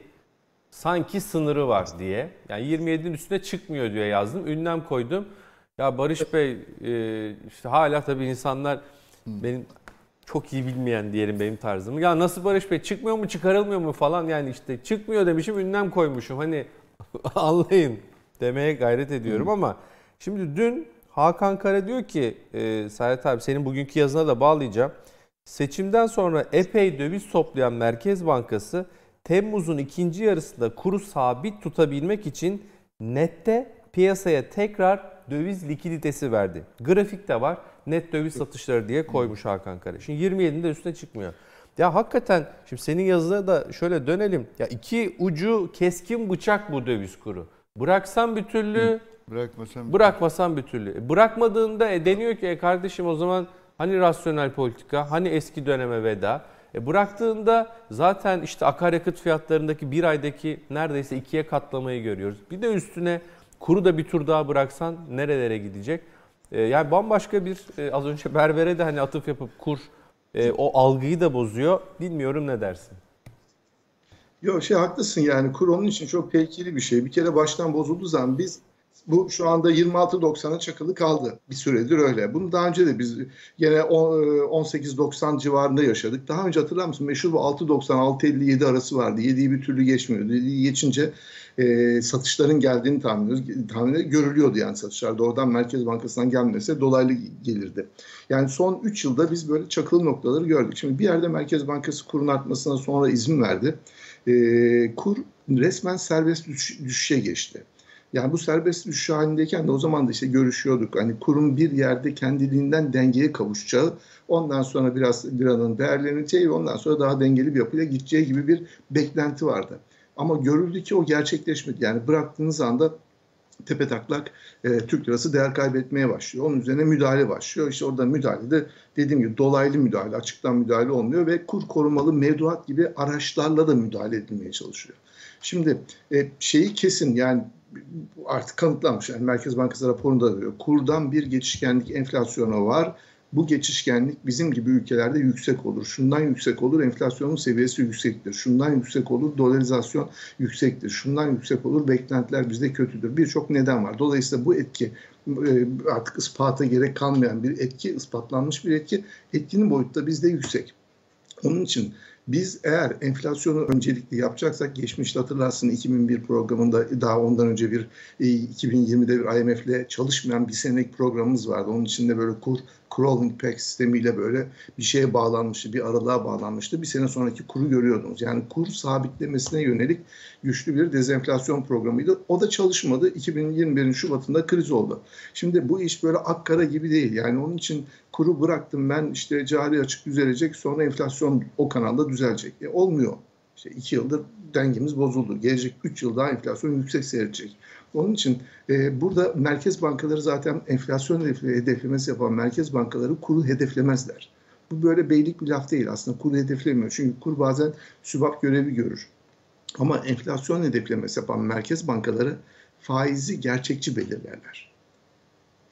sanki sınırı var diye. Yani 27'nin üstüne çıkmıyor diye yazdım. Ünlem koydum. Ya Barış Bey e, işte hala tabii insanlar benim çok iyi bilmeyen diyelim benim tarzım. Ya nasıl Barış Bey çıkmıyor mu çıkarılmıyor mu falan yani işte çıkmıyor demişim ünlem koymuşum. Hani (laughs) anlayın demeye gayret ediyorum ama şimdi dün Hakan Kara diyor ki e, Serhat abi senin bugünkü yazına da bağlayacağım. Seçimden sonra epey döviz toplayan Merkez Bankası Temmuz'un ikinci yarısında kuru sabit tutabilmek için nette piyasaya tekrar döviz likiditesi verdi. Grafikte var net döviz satışları diye koymuş Hakan Kara. Şimdi 27'de üstüne çıkmıyor. Ya hakikaten şimdi senin yazına da şöyle dönelim. Ya iki ucu keskin bıçak bu döviz kuru. Bıraksan bir türlü, bırakmasan bir bırakmasan bir türlü. E bırakmadığında e deniyor ki e kardeşim o zaman hani rasyonel politika, hani eski döneme veda. E bıraktığında zaten işte akaryakıt fiyatlarındaki bir aydaki neredeyse ikiye katlamayı görüyoruz. Bir de üstüne kuru da bir tur daha bıraksan nerelere gidecek? E, yani bambaşka bir e, az önce (laughs) berbere de hani atıf yapıp kur e, o algıyı da bozuyor. Bilmiyorum ne dersin? Yok şey haklısın yani kur onun için çok tehlikeli bir şey. Bir kere baştan bozulduğu zaman biz bu şu anda 26.90'a çakılı kaldı. Bir süredir öyle. Bunu daha önce de biz yine 18.90 civarında yaşadık. Daha önce hatırlar mısın? Meşhur bu 6.90-6.57 arası vardı. 7'yi bir türlü geçmiyordu. 7'yi geçince e, satışların geldiğini tahmin ediyoruz. Tahmin görülüyordu yani satışlar. Doğrudan Merkez Bankası'ndan gelmese dolaylı gelirdi. Yani son 3 yılda biz böyle çakılı noktaları gördük. Şimdi bir yerde Merkez Bankası kurun artmasına sonra izin verdi. E, kur resmen serbest düş, düşüşe geçti. Yani bu serbest düşüş halindeyken de o zaman da işte görüşüyorduk. Hani kurum bir yerde kendiliğinden dengeye kavuşacağı, ondan sonra biraz liranın değerleneceği ve ondan sonra daha dengeli bir yapıya gideceği gibi bir beklenti vardı. Ama görüldü ki o gerçekleşmedi. Yani bıraktığınız anda tepe taklak e, Türk lirası değer kaybetmeye başlıyor. Onun üzerine müdahale başlıyor. İşte orada müdahale de dediğim gibi dolaylı müdahale, açıktan müdahale olmuyor ve kur korumalı mevduat gibi araçlarla da müdahale edilmeye çalışıyor. Şimdi e, şeyi kesin yani artık kanıtlanmış. Yani Merkez Bankası raporunda diyor. Kurdan bir geçişkenlik enflasyonu var bu geçişkenlik bizim gibi ülkelerde yüksek olur. Şundan yüksek olur, enflasyonun seviyesi yüksektir. Şundan yüksek olur, dolarizasyon yüksektir. Şundan yüksek olur, beklentiler bizde kötüdür. Birçok neden var. Dolayısıyla bu etki e, artık ispata gerek kalmayan bir etki, ispatlanmış bir etki. Etkinin boyutu da bizde yüksek. Onun için biz eğer enflasyonu öncelikli yapacaksak geçmişte hatırlarsın 2001 programında daha ondan önce bir 2020'de e, bir IMF'le çalışmayan bir senelik programımız vardı. Onun içinde böyle kur crawling peg sistemiyle böyle bir şeye bağlanmıştı, bir aralığa bağlanmıştı. Bir sene sonraki kuru görüyordunuz. Yani kur sabitlemesine yönelik güçlü bir dezenflasyon programıydı. O da çalışmadı. 2021'in Şubat'ında kriz oldu. Şimdi bu iş böyle akkara gibi değil. Yani onun için kuru bıraktım ben işte cari açık düzelecek sonra enflasyon o kanalda düzelecek. E, olmuyor. İşte iki yıldır dengemiz bozuldu. Gelecek üç yıl daha enflasyon yüksek seyredecek. Onun için e, burada merkez bankaları zaten enflasyon hedeflemesi yapan merkez bankaları kuru hedeflemezler. Bu böyle beylik bir laf değil aslında kuru hedeflemiyor. Çünkü kur bazen sübap görevi görür. Ama enflasyon hedeflemesi yapan merkez bankaları faizi gerçekçi belirlerler.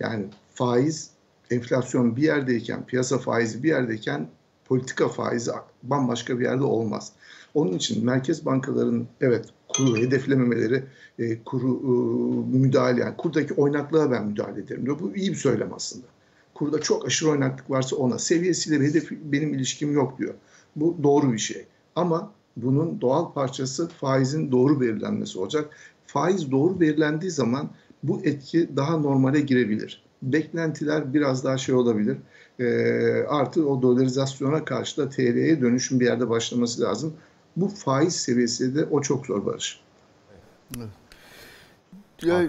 Yani faiz enflasyon bir yerdeyken, piyasa faizi bir yerdeyken politika faizi bambaşka bir yerde olmaz. Onun için merkez bankaların evet kuru hedeflememeleri, e, kuru e, müdahale, yani kurdaki oynaklığa ben müdahale ederim diyor. Bu iyi bir söylem aslında. Kurda çok aşırı oynaklık varsa ona, seviyesiyle bir hedef benim ilişkim yok diyor. Bu doğru bir şey. Ama bunun doğal parçası faizin doğru belirlenmesi olacak. Faiz doğru belirlendiği zaman bu etki daha normale girebilir. Beklentiler biraz daha şey olabilir. E, artı o dolarizasyona karşı da TL'ye dönüşüm bir yerde başlaması lazım. Bu faiz seviyesi de o çok zor Barış. Evet. Ya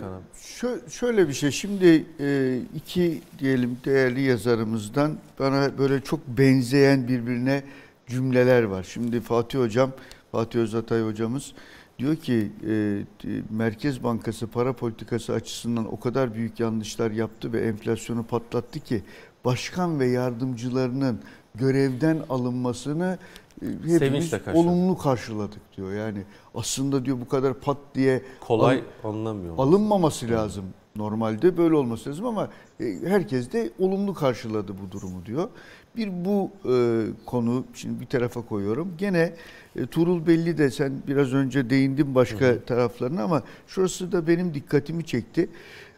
şöyle bir şey şimdi e, iki diyelim değerli yazarımızdan bana böyle çok benzeyen birbirine cümleler var. Şimdi Fatih Hocam, Fatih Özatay hocamız diyor ki e, Merkez Bankası para politikası açısından o kadar büyük yanlışlar yaptı ve enflasyonu patlattı ki başkan ve yardımcılarının görevden alınmasını e, hepimiz olumlu karşıladık diyor. Yani aslında diyor bu kadar pat diye kolay al, alınamıyor. Alınmaması lazım. Normalde böyle olması lazım ama e, herkes de olumlu karşıladı bu durumu diyor. Bir bu e, konu şimdi bir tarafa koyuyorum. Gene e, Turul Belli de sen biraz önce değindin başka hı hı. taraflarına ama şurası da benim dikkatimi çekti.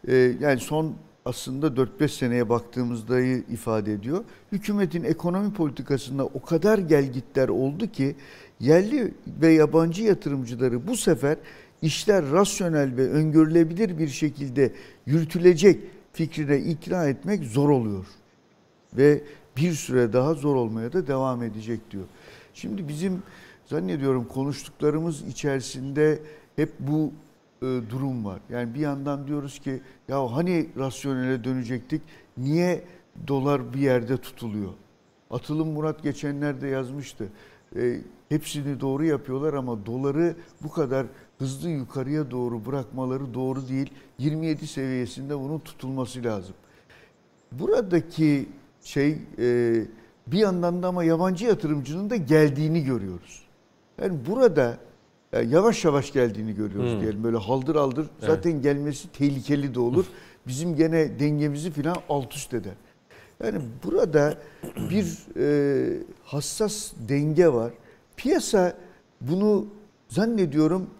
E, yani son aslında 4-5 seneye baktığımızda ifade ediyor. Hükümetin ekonomi politikasında o kadar gelgitler oldu ki yerli ve yabancı yatırımcıları bu sefer işler rasyonel ve öngörülebilir bir şekilde yürütülecek fikrine ikna etmek zor oluyor. Ve bir süre daha zor olmaya da devam edecek diyor. Şimdi bizim zannediyorum konuştuklarımız içerisinde hep bu e, durum var. Yani bir yandan diyoruz ki ya hani rasyonele dönecektik niye dolar bir yerde tutuluyor? Atılım Murat geçenlerde yazmıştı. E, hepsini doğru yapıyorlar ama doları bu kadar hızlı yukarıya doğru bırakmaları doğru değil. 27 seviyesinde bunun tutulması lazım. Buradaki şey e, bir yandan da ama yabancı yatırımcının da geldiğini görüyoruz. Yani burada yani yavaş yavaş geldiğini görüyoruz hmm. diyelim. Böyle haldır aldır evet. zaten gelmesi tehlikeli de olur. (laughs) Bizim gene dengemizi filan alt üst eder. Yani burada bir e, hassas denge var. Piyasa bunu zannediyorum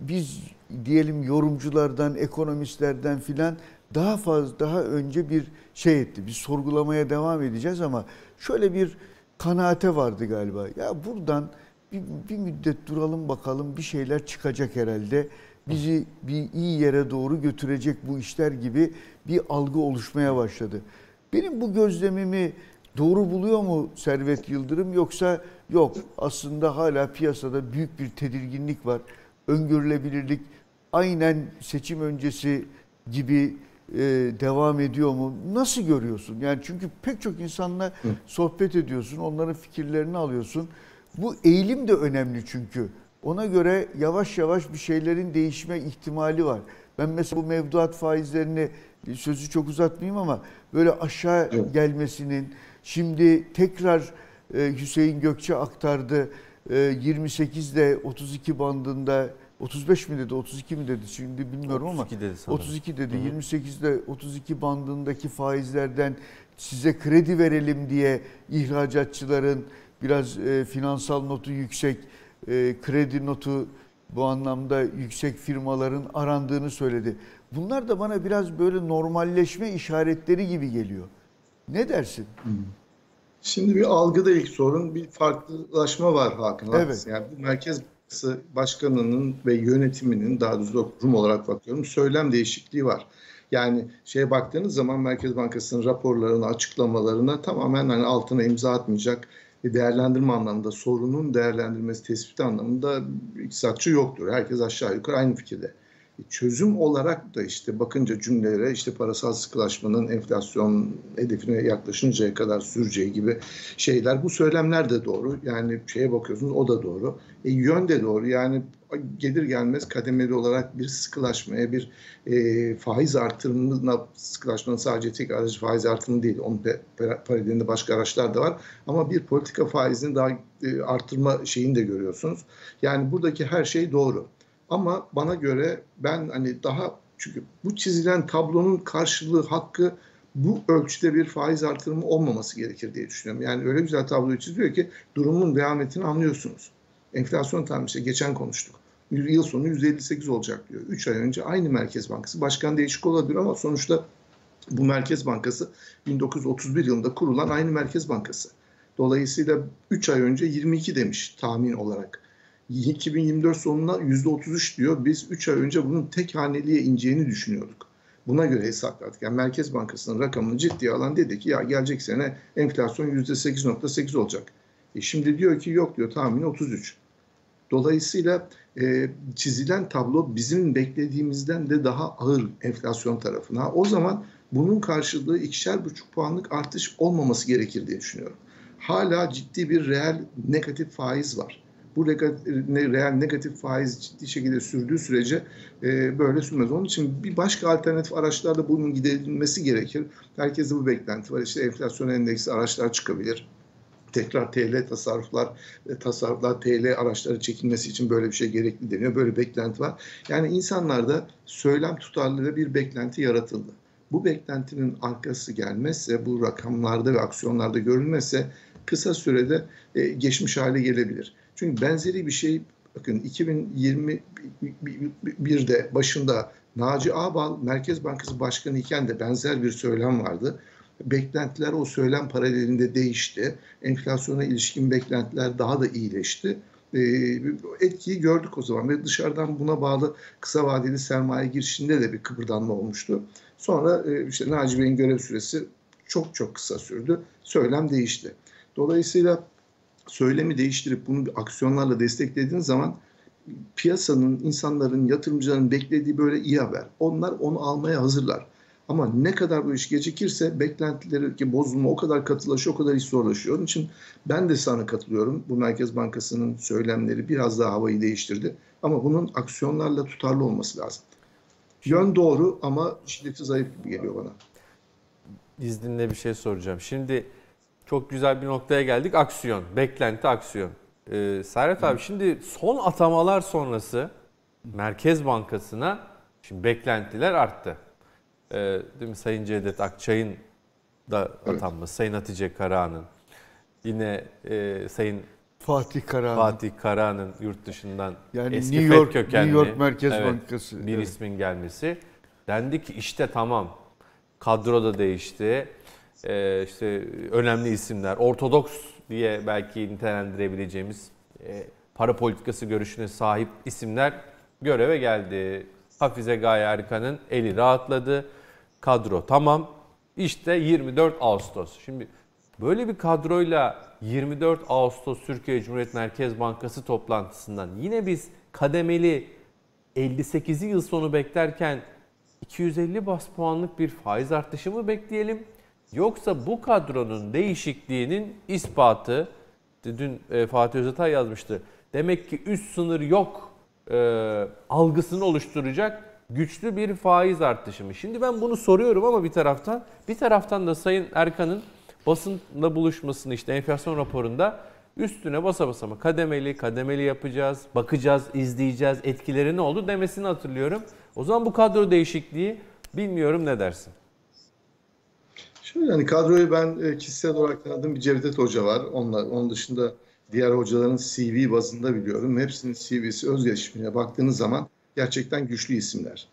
biz diyelim yorumculardan, ekonomistlerden filan daha fazla daha önce bir şey etti. Biz sorgulamaya devam edeceğiz ama şöyle bir kanaate vardı galiba. Ya buradan bir, bir müddet duralım bakalım bir şeyler çıkacak herhalde. Bizi bir iyi yere doğru götürecek bu işler gibi bir algı oluşmaya başladı. Benim bu gözlemimi doğru buluyor mu Servet Yıldırım yoksa yok aslında hala piyasada büyük bir tedirginlik var. Öngörülebilirlik aynen seçim öncesi gibi e, devam ediyor mu? Nasıl görüyorsun? Yani çünkü pek çok insanla Hı. sohbet ediyorsun, onların fikirlerini alıyorsun. Bu eğilim de önemli çünkü. Ona göre yavaş yavaş bir şeylerin değişme ihtimali var. Ben mesela bu mevduat faizlerini sözü çok uzatmayayım ama böyle aşağı evet. gelmesinin şimdi tekrar e, Hüseyin Gökçe aktardı. E, 28 ile 32 bandında 35 mi dedi 32 mi dedi şimdi bilmiyorum 32 ama dedi 32 dedi 28 ile 32 bandındaki faizlerden size kredi verelim diye ihracatçıların biraz e, finansal notu yüksek, e, kredi notu bu anlamda yüksek firmaların arandığını söyledi. Bunlar da bana biraz böyle normalleşme işaretleri gibi geliyor. Ne dersin? Şimdi bir algıda ilk sorun bir farklılaşma var Hakan. Evet. Yani bu Merkez Bankası Başkanı'nın ve yönetiminin daha doğrusu kurum olarak bakıyorum söylem değişikliği var. Yani şeye baktığınız zaman Merkez Bankası'nın raporlarına, açıklamalarına tamamen hani altına imza atmayacak değerlendirme anlamında sorunun değerlendirmesi tespiti anlamında iktisatçı yoktur. Herkes aşağı yukarı aynı fikirde. Çözüm olarak da işte bakınca cümlelere işte parasal sıkılaşmanın enflasyon hedefine yaklaşıncaya kadar süreceği gibi şeyler bu söylemler de doğru. Yani şeye bakıyorsunuz o da doğru. E, yön de doğru. Yani gelir gelmez kademeli olarak bir sıkılaşmaya, bir e, faiz artırımına sıkılaşmanın sadece tek aracı faiz artırımı değil. Onun paralelinde başka araçlar da var. Ama bir politika faizini daha e, arttırma şeyini de görüyorsunuz. Yani buradaki her şey doğru. Ama bana göre ben hani daha çünkü bu çizilen tablonun karşılığı hakkı bu ölçüde bir faiz artırımı olmaması gerekir diye düşünüyorum. Yani öyle güzel tabloyu çiziyor ki durumun dehametini anlıyorsunuz. Enflasyon tahmini geçen konuştuk. Yıl sonu %58 olacak diyor. 3 ay önce aynı Merkez Bankası. Başkan değişik olabilir ama sonuçta bu Merkez Bankası 1931 yılında kurulan aynı Merkez Bankası. Dolayısıyla 3 ay önce 22 demiş tahmin olarak. 2024 sonuna %33 diyor. Biz 3 ay önce bunun tek haneliğe ineceğini düşünüyorduk. Buna göre hesapladık. Yani Merkez Bankası'nın rakamını ciddiye alan dedi ki ya gelecek sene enflasyon %8.8 olacak. E şimdi diyor ki yok diyor tahmini 33. Dolayısıyla e, çizilen tablo bizim beklediğimizden de daha ağır enflasyon tarafına. O zaman bunun karşılığı ikişer buçuk puanlık artış olmaması gerekir diye düşünüyorum. Hala ciddi bir reel negatif faiz var. Bu reel negatif faiz ciddi şekilde sürdüğü sürece e, böyle sürmez. Onun için bir başka alternatif araçlarla bunun giderilmesi gerekir. Herkeste bu beklenti var. İşte enflasyon endeksi araçlar çıkabilir tekrar TL tasarruflar, e, tasarruflar TL araçları çekilmesi için böyle bir şey gerekli deniyor. Böyle beklenti var. Yani insanlarda söylem tutarlı bir beklenti yaratıldı. Bu beklentinin arkası gelmezse, bu rakamlarda ve aksiyonlarda görülmezse kısa sürede e, geçmiş hale gelebilir. Çünkü benzeri bir şey bakın 2021'de başında Naci Ağbal Merkez Bankası Başkanı iken de benzer bir söylem vardı beklentiler o söylem paralelinde değişti. Enflasyona ilişkin beklentiler daha da iyileşti. E, etkiyi gördük o zaman ve dışarıdan buna bağlı kısa vadeli sermaye girişinde de bir kıpırdanma olmuştu. Sonra e, işte Naci Bey'in görev süresi çok çok kısa sürdü. Söylem değişti. Dolayısıyla söylemi değiştirip bunu aksiyonlarla desteklediğiniz zaman piyasanın, insanların, yatırımcıların beklediği böyle iyi haber. Onlar onu almaya hazırlar. Ama ne kadar bu iş gecikirse beklentileri ki bozulma o kadar katılaşıyor, o kadar iş zorlaşıyor. Onun için ben de sana katılıyorum. Bu Merkez Bankası'nın söylemleri biraz daha havayı değiştirdi. Ama bunun aksiyonlarla tutarlı olması lazım. Yön doğru ama şiddeti zayıf gibi geliyor bana. İzninle bir şey soracağım. Şimdi çok güzel bir noktaya geldik. Aksiyon, beklenti aksiyon. Ee, Serhat abi şimdi son atamalar sonrası Merkez Bankası'na şimdi beklentiler arttı. Ee, değil mi Sayın Cevdet Akçay'ın da atanması, evet. Sayın Hatice Karahan'ın, yine e, Sayın Fatih Karahan. Fatih Karahan'ın yurt dışından yani eski New York, FED kökenli New York Merkez evet, Bankası bir evet. ismin gelmesi. Dendi ki işte tamam kadro da değişti. Ee, işte önemli isimler, ortodoks diye belki nitelendirebileceğimiz e, para politikası görüşüne sahip isimler göreve geldi. Hafize Gaye Erkan'ın eli rahatladı. Kadro tamam. İşte 24 Ağustos. Şimdi böyle bir kadroyla 24 Ağustos Türkiye Cumhuriyet Merkez Bankası toplantısından yine biz kademeli 58 yıl sonu beklerken 250 bas puanlık bir faiz artışı mı bekleyelim? Yoksa bu kadronun değişikliğinin ispatı, dün e, Fatih Özatay yazmıştı. Demek ki üst sınır yok e, algısını oluşturacak güçlü bir faiz artışı mı? Şimdi ben bunu soruyorum ama bir taraftan, bir taraftan da Sayın Erkan'ın basınla buluşmasını işte enflasyon raporunda üstüne basa basa mı kademeli kademeli yapacağız, bakacağız, izleyeceğiz, etkileri ne oldu demesini hatırlıyorum. O zaman bu kadro değişikliği bilmiyorum ne dersin? Şöyle hani kadroyu ben e, kişisel olarak tanıdığım bir Cevdet Hoca var. Onlar, onun dışında diğer hocaların CV bazında biliyorum. Hepsinin CV'si özgeçmişine baktığınız zaman gerçekten güçlü isimler.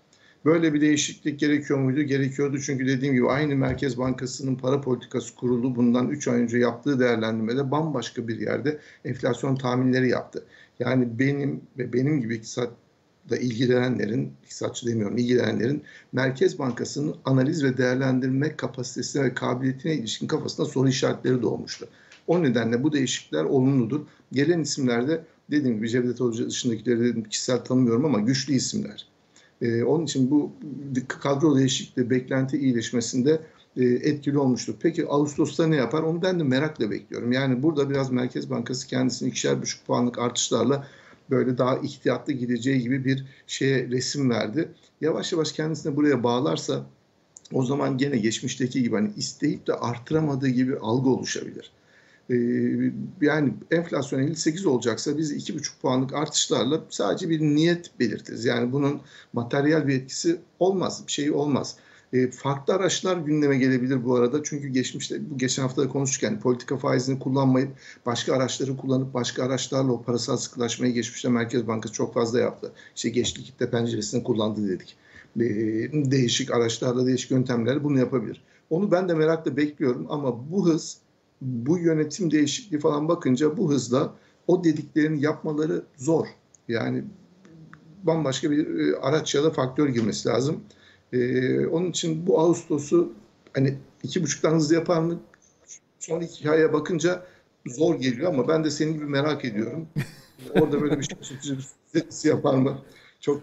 Böyle bir değişiklik gerekiyor muydu? Gerekiyordu çünkü dediğim gibi aynı Merkez Bankası'nın para politikası kurulu bundan 3 ay önce yaptığı değerlendirmede bambaşka bir yerde enflasyon tahminleri yaptı. Yani benim ve benim gibi iktisatla ilgilenenlerin, iktisatçı demiyorum, ilgilenenlerin Merkez Bankası'nın analiz ve değerlendirme kapasitesine ve kabiliyetine ilişkin kafasında soru işaretleri doğmuştu. O nedenle bu değişiklikler olumludur. Gelen isimlerde dediğim gibi Cevdet Hoca dışındakileri kişisel tanımıyorum ama güçlü isimler. E, onun için bu kadro değişikliği beklenti iyileşmesinde e, etkili olmuştur. Peki Ağustos'ta ne yapar? Onu ben de merakla bekliyorum. Yani burada biraz Merkez Bankası kendisini ikişer buçuk puanlık artışlarla böyle daha ihtiyatlı gideceği gibi bir şeye resim verdi. Yavaş yavaş kendisini buraya bağlarsa o zaman gene geçmişteki gibi hani isteyip de arttıramadığı gibi algı oluşabilir. Ee, yani enflasyon 58 olacaksa biz 2,5 puanlık artışlarla sadece bir niyet belirtiriz. Yani bunun materyal bir etkisi olmaz, bir şey olmaz. E, farklı araçlar gündeme gelebilir bu arada. Çünkü geçmişte, bu geçen hafta da konuşurken politika faizini kullanmayıp başka araçları kullanıp başka araçlarla o parasal sıkılaşmayı geçmişte Merkez Bankası çok fazla yaptı. İşte geçti kitle penceresini kullandı dedik. E, değişik araçlarla, değişik yöntemlerle bunu yapabilir. Onu ben de merakla bekliyorum ama bu hız bu yönetim değişikliği falan bakınca bu hızla o dediklerini yapmaları zor. Yani bambaşka bir e, araç ya da faktör girmesi lazım. Ee, onun için bu Ağustos'u hani iki buçuktan hızlı yapar mı? Son iki aya bakınca zor geliyor ama ben de senin gibi merak ediyorum. (laughs) Orada böyle bir şey yapar mı? Çok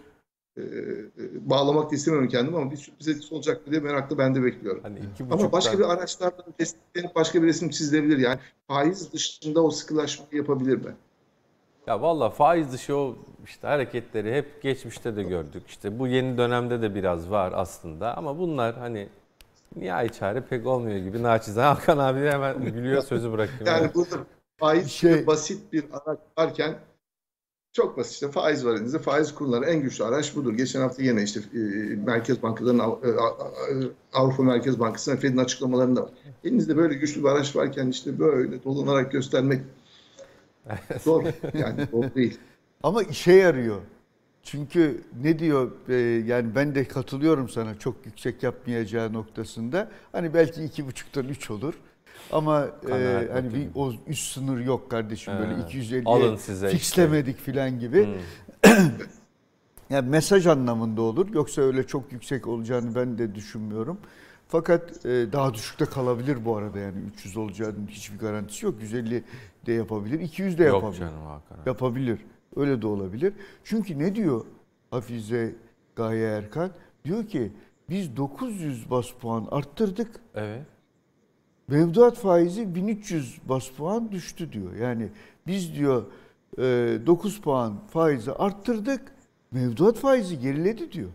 e, e, bağlamak da istemiyorum kendimi ama bir sürpriz etkisi olacak diye meraklı ben de bekliyorum. Hani ama başka bir araçlardan desteklenip başka bir resim çizilebilir. Yani faiz dışında o sıkılaşmayı yapabilir mi? Ya valla faiz dışı o işte hareketleri hep geçmişte de gördük. İşte bu yeni dönemde de biraz var aslında ama bunlar hani nihai çare pek olmuyor gibi naçizane. Hakan abi hemen gülüyor sözü bırakayım. yani burada faiz şey... basit bir araç varken çok basit işte faiz var elinizde. Faiz kurları en güçlü araç budur. Geçen hafta yine işte e, Merkez Bankalarının e, Avrupa Merkez Bankası ve Fed'in açıklamalarında var. Elinizde böyle güçlü bir araç varken işte böyle dolanarak göstermek zor. Yani zor değil. Ama işe yarıyor. Çünkü ne diyor e, yani ben de katılıyorum sana çok yüksek yapmayacağı noktasında. Hani belki iki buçuktan üç olur. Ama e, hani bir o üst sınır yok kardeşim He. böyle 250 Alın size fixlemedik işte. filan gibi. Hmm. (clears throat) yani mesaj anlamında olur. Yoksa öyle çok yüksek olacağını ben de düşünmüyorum. Fakat e, daha düşükte kalabilir bu arada yani 300 olacağının hiçbir garantisi yok. 150 de yapabilir, 200 de yapabilir. Yok canım Hakan. Yapabilir. Öyle de olabilir. Çünkü ne diyor Hafize Gaye Erkan? Diyor ki biz 900 bas puan arttırdık. Evet. Mevduat faizi 1300 bas puan düştü diyor. Yani biz diyor 9 puan faizi arttırdık. Mevduat faizi geriledi diyor.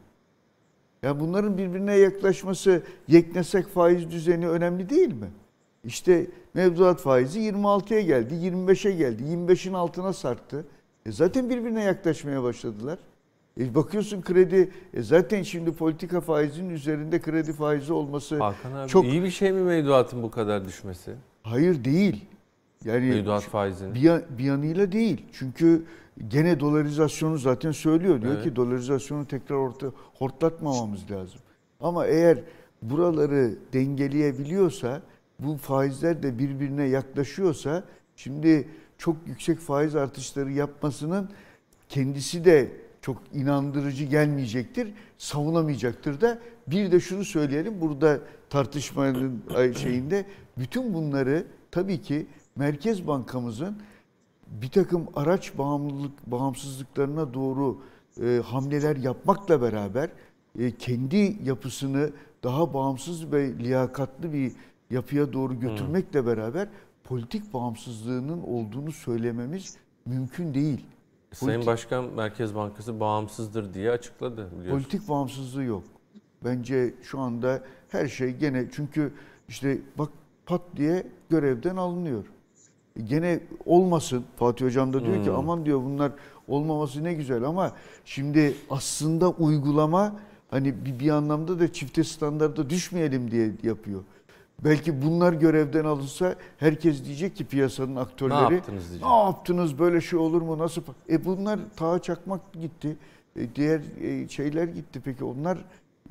Yani bunların birbirine yaklaşması yeknesek faiz düzeni önemli değil mi? İşte mevduat faizi 26'ya geldi, 25'e geldi, 25'in altına sarktı. E zaten birbirine yaklaşmaya başladılar. E bakıyorsun kredi e zaten şimdi politika faizinin üzerinde kredi faizi olması Hakan abi çok iyi bir şey mi mevduatın bu kadar düşmesi? Hayır değil. Yani mevduat faizinin. Bir, bir yanıyla değil. Çünkü gene dolarizasyonu zaten söylüyor. Diyor evet. ki dolarizasyonu tekrar orta, hortlatmamamız lazım. Ama eğer buraları dengeleyebiliyorsa, bu faizler de birbirine yaklaşıyorsa, şimdi çok yüksek faiz artışları yapmasının kendisi de çok inandırıcı gelmeyecektir, savunamayacaktır da. Bir de şunu söyleyelim, burada tartışmanın şeyinde bütün bunları tabii ki Merkez Bankamızın bir takım araç bağımlılık bağımsızlıklarına doğru e, hamleler yapmakla beraber e, kendi yapısını daha bağımsız ve liyakatlı bir yapıya doğru götürmekle beraber politik bağımsızlığının olduğunu söylememiz mümkün değil. Sayın politik, Başkan Merkez Bankası bağımsızdır diye açıkladı biliyorsun. Politik bağımsızlığı yok. Bence şu anda her şey gene çünkü işte bak pat diye görevden alınıyor. Gene olmasın. Fatih Hocam da diyor hmm. ki aman diyor bunlar olmaması ne güzel ama şimdi aslında uygulama hani bir, bir anlamda da çifte standarda düşmeyelim diye yapıyor. Belki bunlar görevden alınsa herkes diyecek ki piyasanın aktörleri ne yaptınız, diyecek. ne yaptınız böyle şey olur mu nasıl? E bunlar Taha Çakmak gitti. E diğer e, şeyler gitti. Peki onlar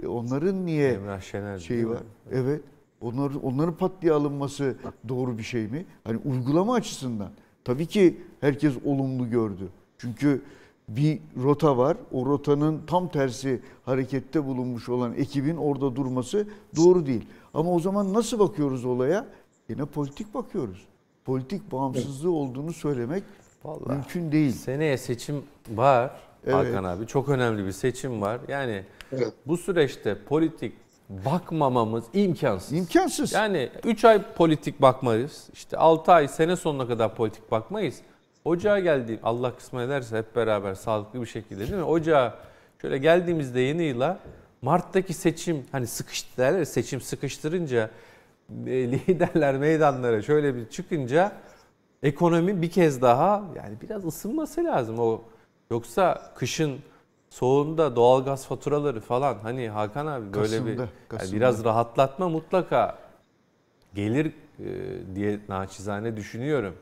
e, onların niye Emrah Şener şeyi var? Evet. Onlar, onların pat diye alınması doğru bir şey mi? Hani uygulama açısından. Tabii ki herkes olumlu gördü. Çünkü bir rota var. O rotanın tam tersi harekette bulunmuş olan ekibin orada durması doğru değil. Ama o zaman nasıl bakıyoruz olaya? Yine politik bakıyoruz. Politik bağımsızlığı olduğunu söylemek Vallahi mümkün değil. Seneye seçim var evet. Hakan abi. Çok önemli bir seçim var. Yani evet. bu süreçte politik bakmamamız imkansız. İmkansız. Yani 3 ay politik bakmayız. İşte 6 ay sene sonuna kadar politik bakmayız. Ocağa geldi Allah kısmet ederse hep beraber sağlıklı bir şekilde değil mi? Ocağa şöyle geldiğimizde yeni yıla Mart'taki seçim hani sıkıştı derler seçim sıkıştırınca e, (laughs) liderler meydanlara şöyle bir çıkınca ekonomi bir kez daha yani biraz ısınması lazım o yoksa kışın soğuğunda doğalgaz faturaları falan hani Hakan abi böyle Kasım'da, bir Kasım'da. Yani biraz rahatlatma mutlaka gelir e, diye naçizane düşünüyorum.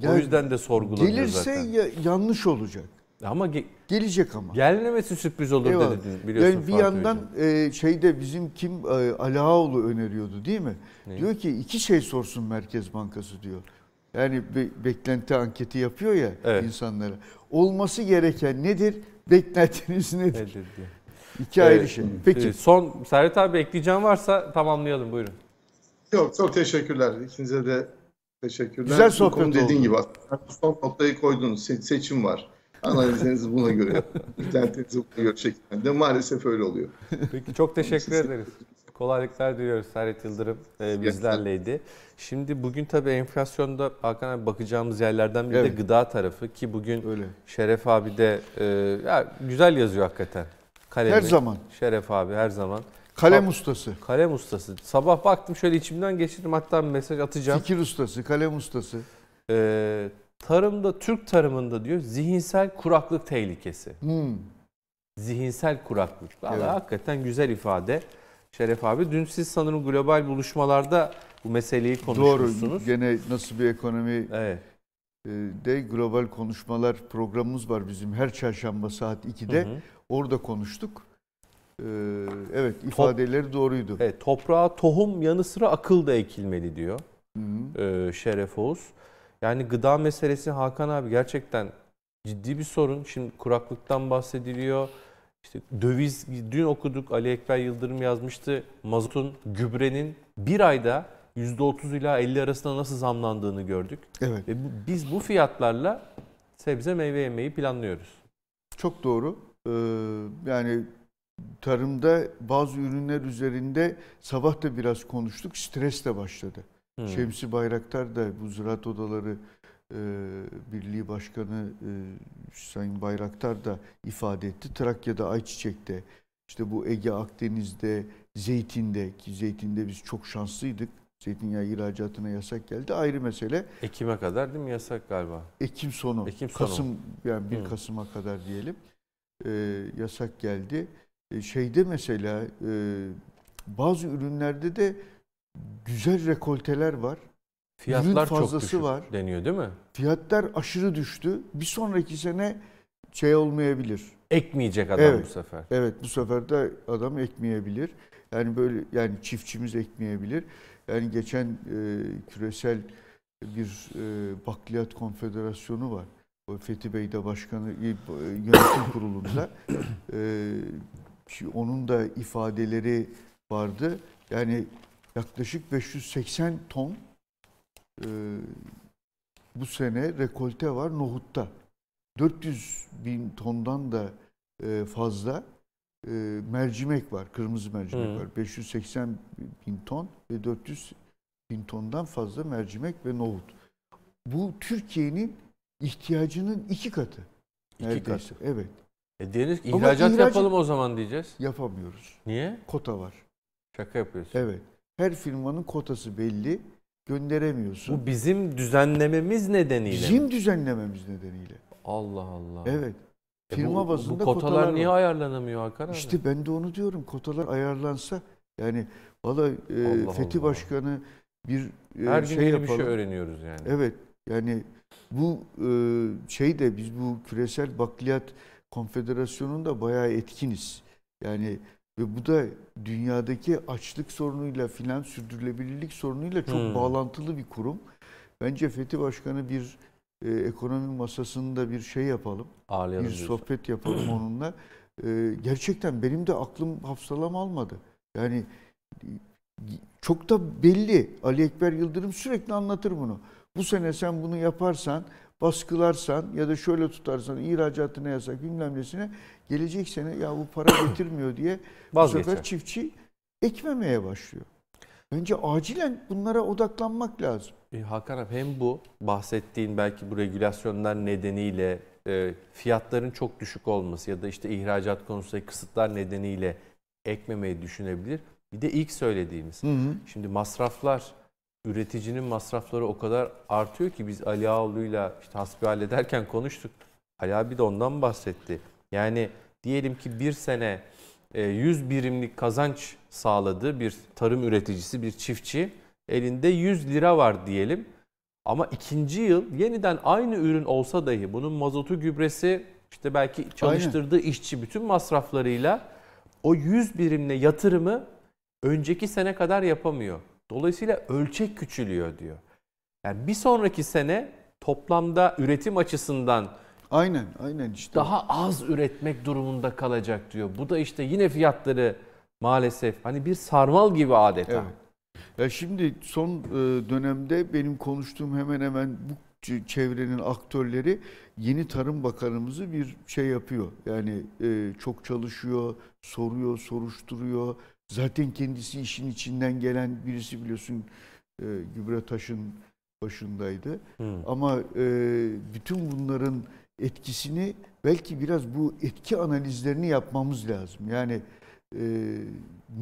Yani o yüzden de sorgulanıyor gelirse zaten. Gelirse ya, yanlış olacak. Ama ge- gelecek ama. Gelmemesi sürpriz olur Eyvallah. dedi biliyorsun. Yani bir Fatih yandan e, şeyde bizim kim e, Alaoğlu öneriyordu değil mi? Ne? Diyor ki iki şey sorsun Merkez Bankası diyor. Yani be, beklenti anketi yapıyor ya evet. insanlara. Olması gereken nedir? Beklentiniz nedir? nedir diye. İki evet. ayrı şey. Peki. Son Serhat abi ekleyeceğim varsa tamamlayalım buyurun. Yok çok teşekkürler. İkinize de teşekkürler. Güzel sohbet oldu. dediğin gibi son noktayı koydunuz. Se- seçim var. Analizlerinizi buna göre, beklentinizi buna göre şeklinde. Maalesef öyle oluyor. Peki çok teşekkür ederiz. Kolaylıklar diliyoruz Serhat Yıldırım e, bizlerleydi. Şimdi bugün tabii enflasyonda Hakan abi bakacağımız yerlerden biri evet. de gıda tarafı ki bugün Öyle. Şeref abi de e, ya, güzel yazıyor hakikaten. Kalemi. Her zaman. Şeref abi her zaman. Kalem Sab- ustası. Kalem ustası. Sabah baktım şöyle içimden geçirdim hatta mesaj atacağım. Fikir ustası, kalem ustası. Ee, tarımda, Türk tarımında diyor zihinsel kuraklık tehlikesi. Hmm. Zihinsel kuraklık. Evet. hakikaten güzel ifade. Şeref abi dün siz sanırım global buluşmalarda bu meseleyi konuşmuşsunuz. Doğru. Gene nasıl bir ekonomi evet. E, de global konuşmalar programımız var bizim her çarşamba saat 2'de. Hı hı. Orada konuştuk. Ee, evet ifadeleri Top, doğruydu. Evet, toprağa tohum yanı sıra akıl da ekilmeli diyor hı hı. Ee, Şeref Oğuz. Yani gıda meselesi Hakan abi gerçekten ciddi bir sorun. Şimdi kuraklıktan bahsediliyor. İşte döviz, dün okuduk Ali Ekber Yıldırım yazmıştı. Mazotun, gübrenin bir ayda %30 ila 50 arasında nasıl zamlandığını gördük. Evet. Ve biz bu fiyatlarla sebze meyve yemeyi planlıyoruz. Çok doğru. Ee, yani tarımda bazı ürünler üzerinde sabah da biraz konuştuk. Stres de başladı. Hmm. Şemsi Bayraktar da bu Ziraat Odaları e, Birliği Başkanı e, Sayın Bayraktar da ifade etti. Trakya'da ayçiçekte, işte bu Ege Akdeniz'de, zeytinde ki zeytinde biz çok şanslıydık. Zeytinyağı ihracatına yasak geldi. Ayrı mesele. Ekim'e kadar değil mi yasak galiba? Ekim sonu. Ekim sonu. Kasım yani 1 Kasım'a kadar diyelim. E, yasak geldi. E, şeyde mesela e, bazı ürünlerde de güzel rekolteler var. Fiyatlar Ürün fazlası çok düşük var. deniyor değil mi? Fiyatlar aşırı düştü. Bir sonraki sene şey olmayabilir. Ekmeyecek adam evet, bu sefer. Evet bu sefer de adam ekmeyebilir. Yani böyle yani çiftçimiz ekmeyebilir. Yani geçen e, küresel bir e, bakliyat konfederasyonu var. O Fethi Bey de başkanı e, yönetim (coughs) kurulunda. E, onun da ifadeleri vardı. Yani yaklaşık 580 ton e, bu sene rekolte var nohutta. 400 bin tondan da e, fazla e, mercimek var, kırmızı mercimek Hı. var. 580 bin ton ve 400 bin tondan fazla mercimek ve nohut. Bu Türkiye'nin ihtiyacının iki katı. İki neredeyse. katı. Evet. E deriz ihracat ihraç yapalım o zaman diyeceğiz. Yapamıyoruz. Niye? Kota var. Şaka yapıyorsun. Evet. Her firmanın kotası belli. Gönderemiyorsun. Bu bizim düzenlememiz nedeniyle. Bizim düzenlememiz nedeniyle. Allah Allah. Evet. Firma e bu, bazında bu kotalar, kotalar niye var. ayarlanamıyor Hakan abi? İşte ben de onu diyorum. Kotalar ayarlansa yani valla e, Fethi Allah. Başkanı bir e, Her şey gün yapalım. bir şey öğreniyoruz yani. Evet. Yani bu e, şey de biz bu küresel bakliyat konfederasyonunda bayağı etkiniz. Yani ve bu da dünyadaki açlık sorunuyla filan sürdürülebilirlik sorunuyla çok hmm. bağlantılı bir kurum. Bence Fethi Başkanı bir e, ekonomi masasında bir şey yapalım. Ağlayalım bir diyorsun. sohbet yapalım onunla. E, gerçekten benim de aklım hafsalam almadı. Yani çok da belli. Ali Ekber Yıldırım sürekli anlatır bunu. Bu sene sen bunu yaparsan, baskılarsan ya da şöyle tutarsan ihracatına yasak bilmem nesine gelecek sene ya bu para (coughs) getirmiyor diye bu sefer çiftçi ekmemeye başlıyor. Bence acilen bunlara odaklanmak lazım. E, Hakan abi hem bu bahsettiğin belki bu regülasyonlar nedeniyle e, fiyatların çok düşük olması ya da işte ihracat konusundaki kısıtlar nedeniyle ekmemeyi düşünebilir. Bir de ilk söylediğimiz. Hı hı. Şimdi masraflar, üreticinin masrafları o kadar artıyor ki biz Ali Ağoğlu'yla işte hasbihal ederken konuştuk. Ali abi de ondan bahsetti. Yani diyelim ki bir sene 100 e, birimlik kazanç sağladığı bir tarım üreticisi, bir çiftçi elinde 100 lira var diyelim. Ama ikinci yıl yeniden aynı ürün olsa dahi bunun mazotu gübresi işte belki çalıştırdığı Aynen. işçi bütün masraflarıyla o 100 birimle yatırımı önceki sene kadar yapamıyor. Dolayısıyla ölçek küçülüyor diyor. Yani bir sonraki sene toplamda üretim açısından Aynen, aynen işte. Daha az üretmek durumunda kalacak diyor. Bu da işte yine fiyatları maalesef hani bir sarmal gibi adeta. Evet. Ya şimdi son e, dönemde benim konuştuğum hemen hemen bu çevrenin aktörleri yeni Tarım Bakanımızı bir şey yapıyor. Yani e, çok çalışıyor, soruyor, soruşturuyor. Zaten kendisi işin içinden gelen birisi biliyorsun e, Gübre Taş'ın başındaydı. Hmm. Ama bütün bunların etkisini belki biraz bu etki analizlerini yapmamız lazım. Yani e,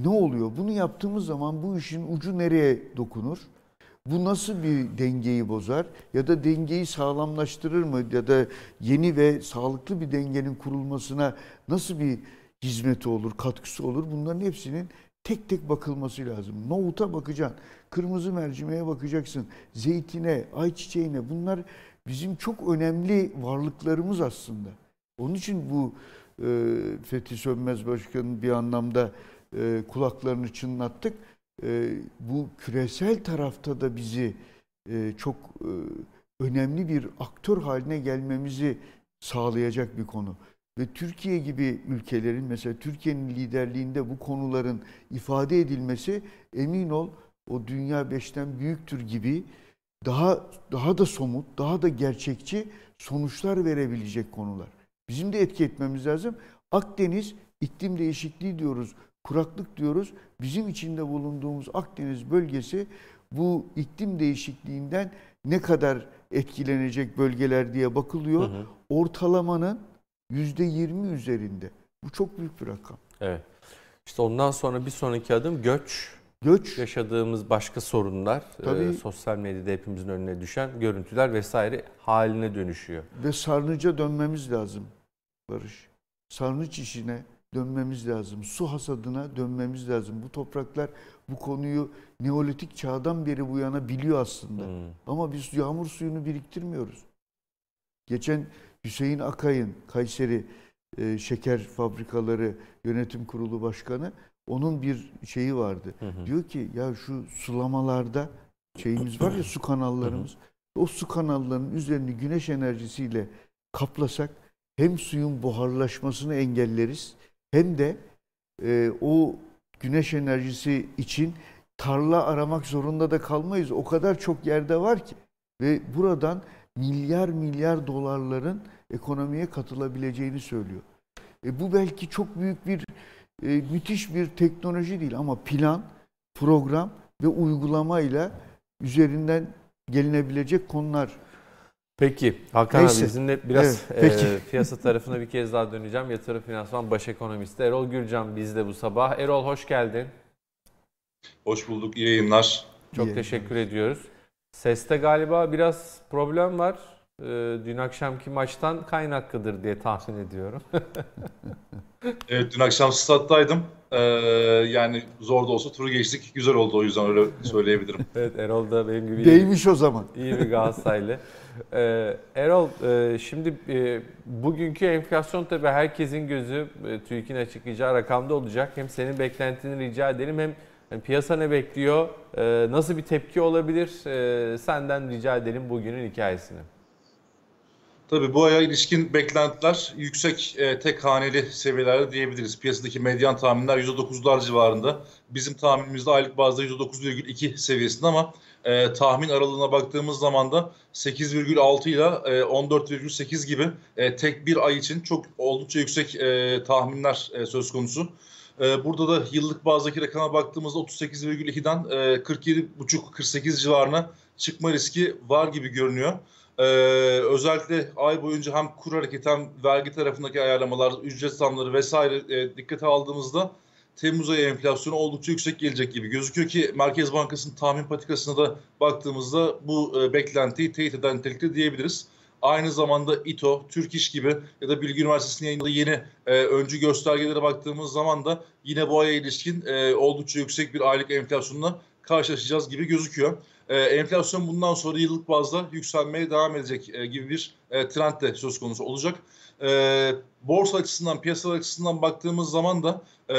ne oluyor? Bunu yaptığımız zaman bu işin ucu nereye dokunur? Bu nasıl bir dengeyi bozar? Ya da dengeyi sağlamlaştırır mı? Ya da yeni ve sağlıklı bir dengenin kurulmasına nasıl bir hizmeti olur, katkısı olur? Bunların hepsinin tek tek bakılması lazım. Nohuta bakacaksın, kırmızı mercimeğe bakacaksın, zeytine, ayçiçeğine bunlar bizim çok önemli varlıklarımız aslında. Onun için bu e, Fethi Sönmez Başkan'ın bir anlamda e, kulaklarını çınlattık. E, bu küresel tarafta da bizi e, çok e, önemli bir aktör haline gelmemizi sağlayacak bir konu. Ve Türkiye gibi ülkelerin mesela Türkiye'nin liderliğinde bu konuların ifade edilmesi emin ol o dünya beşten büyüktür gibi daha daha da somut, daha da gerçekçi sonuçlar verebilecek konular. Bizim de etki etmemiz lazım. Akdeniz iklim değişikliği diyoruz, kuraklık diyoruz. Bizim içinde bulunduğumuz Akdeniz bölgesi bu iklim değişikliğinden ne kadar etkilenecek bölgeler diye bakılıyor. Hı hı. Ortalamanın yüzde yirmi üzerinde. Bu çok büyük bir rakam. Evet. İşte ondan sonra bir sonraki adım göç. Göç. Yaşadığımız başka sorunlar, Tabii. E, sosyal medyada hepimizin önüne düşen görüntüler vesaire haline dönüşüyor. Ve sarnıca dönmemiz lazım Barış. Sarnıç işine dönmemiz lazım. Su hasadına dönmemiz lazım. Bu topraklar bu konuyu Neolitik çağdan beri bu yana biliyor aslında. Hmm. Ama biz yağmur suyunu biriktirmiyoruz. Geçen Hüseyin Akay'ın Kayseri e, Şeker Fabrikaları Yönetim Kurulu Başkanı onun bir şeyi vardı. Hı hı. Diyor ki ya şu sulamalarda şeyimiz var ya su kanallarımız. Hı hı. O su kanallarının üzerini güneş enerjisiyle kaplasak hem suyun buharlaşmasını engelleriz hem de e, o güneş enerjisi için tarla aramak zorunda da kalmayız. O kadar çok yerde var ki ve buradan milyar milyar dolarların ekonomiye katılabileceğini söylüyor. E, bu belki çok büyük bir e, müthiş bir teknoloji değil ama plan, program ve uygulamayla üzerinden gelinebilecek konular. Peki Hakan Neyse. abi sizinle biraz evet, peki. E, (laughs) piyasa tarafına bir kez daha döneceğim. Yatırım Finansman Baş Ekonomisti Erol Gürcan bizde bu sabah. Erol hoş geldin. Hoş bulduk. İyi yayınlar. Çok İyi teşekkür yayınlar. ediyoruz. Seste galiba biraz problem var. Ee, dün akşamki maçtan kaynaklıdır diye tahmin ediyorum. (laughs) evet dün akşam stat'taydım. Ee, yani zor da olsa turu geçtik. Güzel oldu o yüzden öyle söyleyebilirim. (laughs) evet Erol da benim gibi Değmiş o zaman. İyi bir Galatasaraylı. Ee, Erol e, şimdi e, bugünkü enflasyon tabii herkesin gözü e, TÜİK'in açıklayacağı rakamda olacak. Hem senin beklentini rica edelim hem yani piyasa ne bekliyor? E, nasıl bir tepki olabilir? E, senden rica edelim bugünün hikayesini. Tabii bu aya ilişkin beklentiler yüksek e, tek haneli seviyelerde diyebiliriz. Piyasadaki medyan tahminler %9'lar civarında. Bizim tahminimizde aylık bazda %9,2 seviyesinde ama e, tahmin aralığına baktığımız zaman da 8,6 ile e, 14,8 gibi e, tek bir ay için çok oldukça yüksek e, tahminler e, söz konusu. E, burada da yıllık bazdaki rakama baktığımızda 38,2'den e, 47,5-48 civarına çıkma riski var gibi görünüyor. Ee, özellikle ay boyunca hem kur hareketi hem vergi tarafındaki ayarlamalar, ücret zamları vesaire e, dikkate aldığımızda Temmuz ayı enflasyonu oldukça yüksek gelecek gibi gözüküyor ki Merkez Bankası'nın tahmin patikasına da baktığımızda bu e, beklentiyi teyit eden nitelikte diyebiliriz. Aynı zamanda İTO, Türk İş gibi ya da Bilgi Üniversitesi'nin yayınladığı yeni e, öncü göstergelere baktığımız zaman da yine bu aya ilişkin e, oldukça yüksek bir aylık enflasyonla karşılaşacağız gibi gözüküyor. E, enflasyon bundan sonra yıllık bazda yükselmeye devam edecek e, gibi bir e, trend de söz konusu olacak. E, borsa açısından, piyasalar açısından baktığımız zaman da e,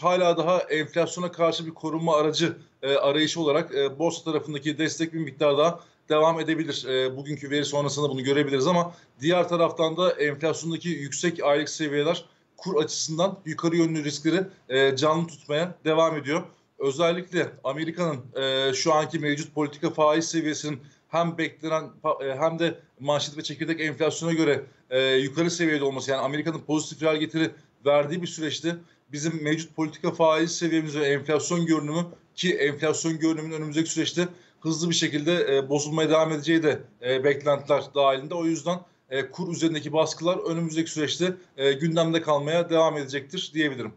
hala daha enflasyona karşı bir korunma aracı e, arayışı olarak e, borsa tarafındaki destek bir miktar daha devam edebilir. E, bugünkü veri sonrasında bunu görebiliriz ama diğer taraftan da enflasyondaki yüksek aylık seviyeler kur açısından yukarı yönlü riskleri e, canlı tutmaya devam ediyor özellikle Amerika'nın e, şu anki mevcut politika faiz seviyesinin hem beklenen e, hem de manşet ve çekirdek enflasyona göre e, yukarı seviyede olması yani Amerika'nın pozitif reel getiri verdiği bir süreçte bizim mevcut politika faiz seviyemiz ve enflasyon görünümü ki enflasyon görünümünün önümüzdeki süreçte hızlı bir şekilde e, bozulmaya devam edeceği de e, beklentiler dahilinde. O yüzden e, kur üzerindeki baskılar önümüzdeki süreçte e, gündemde kalmaya devam edecektir diyebilirim.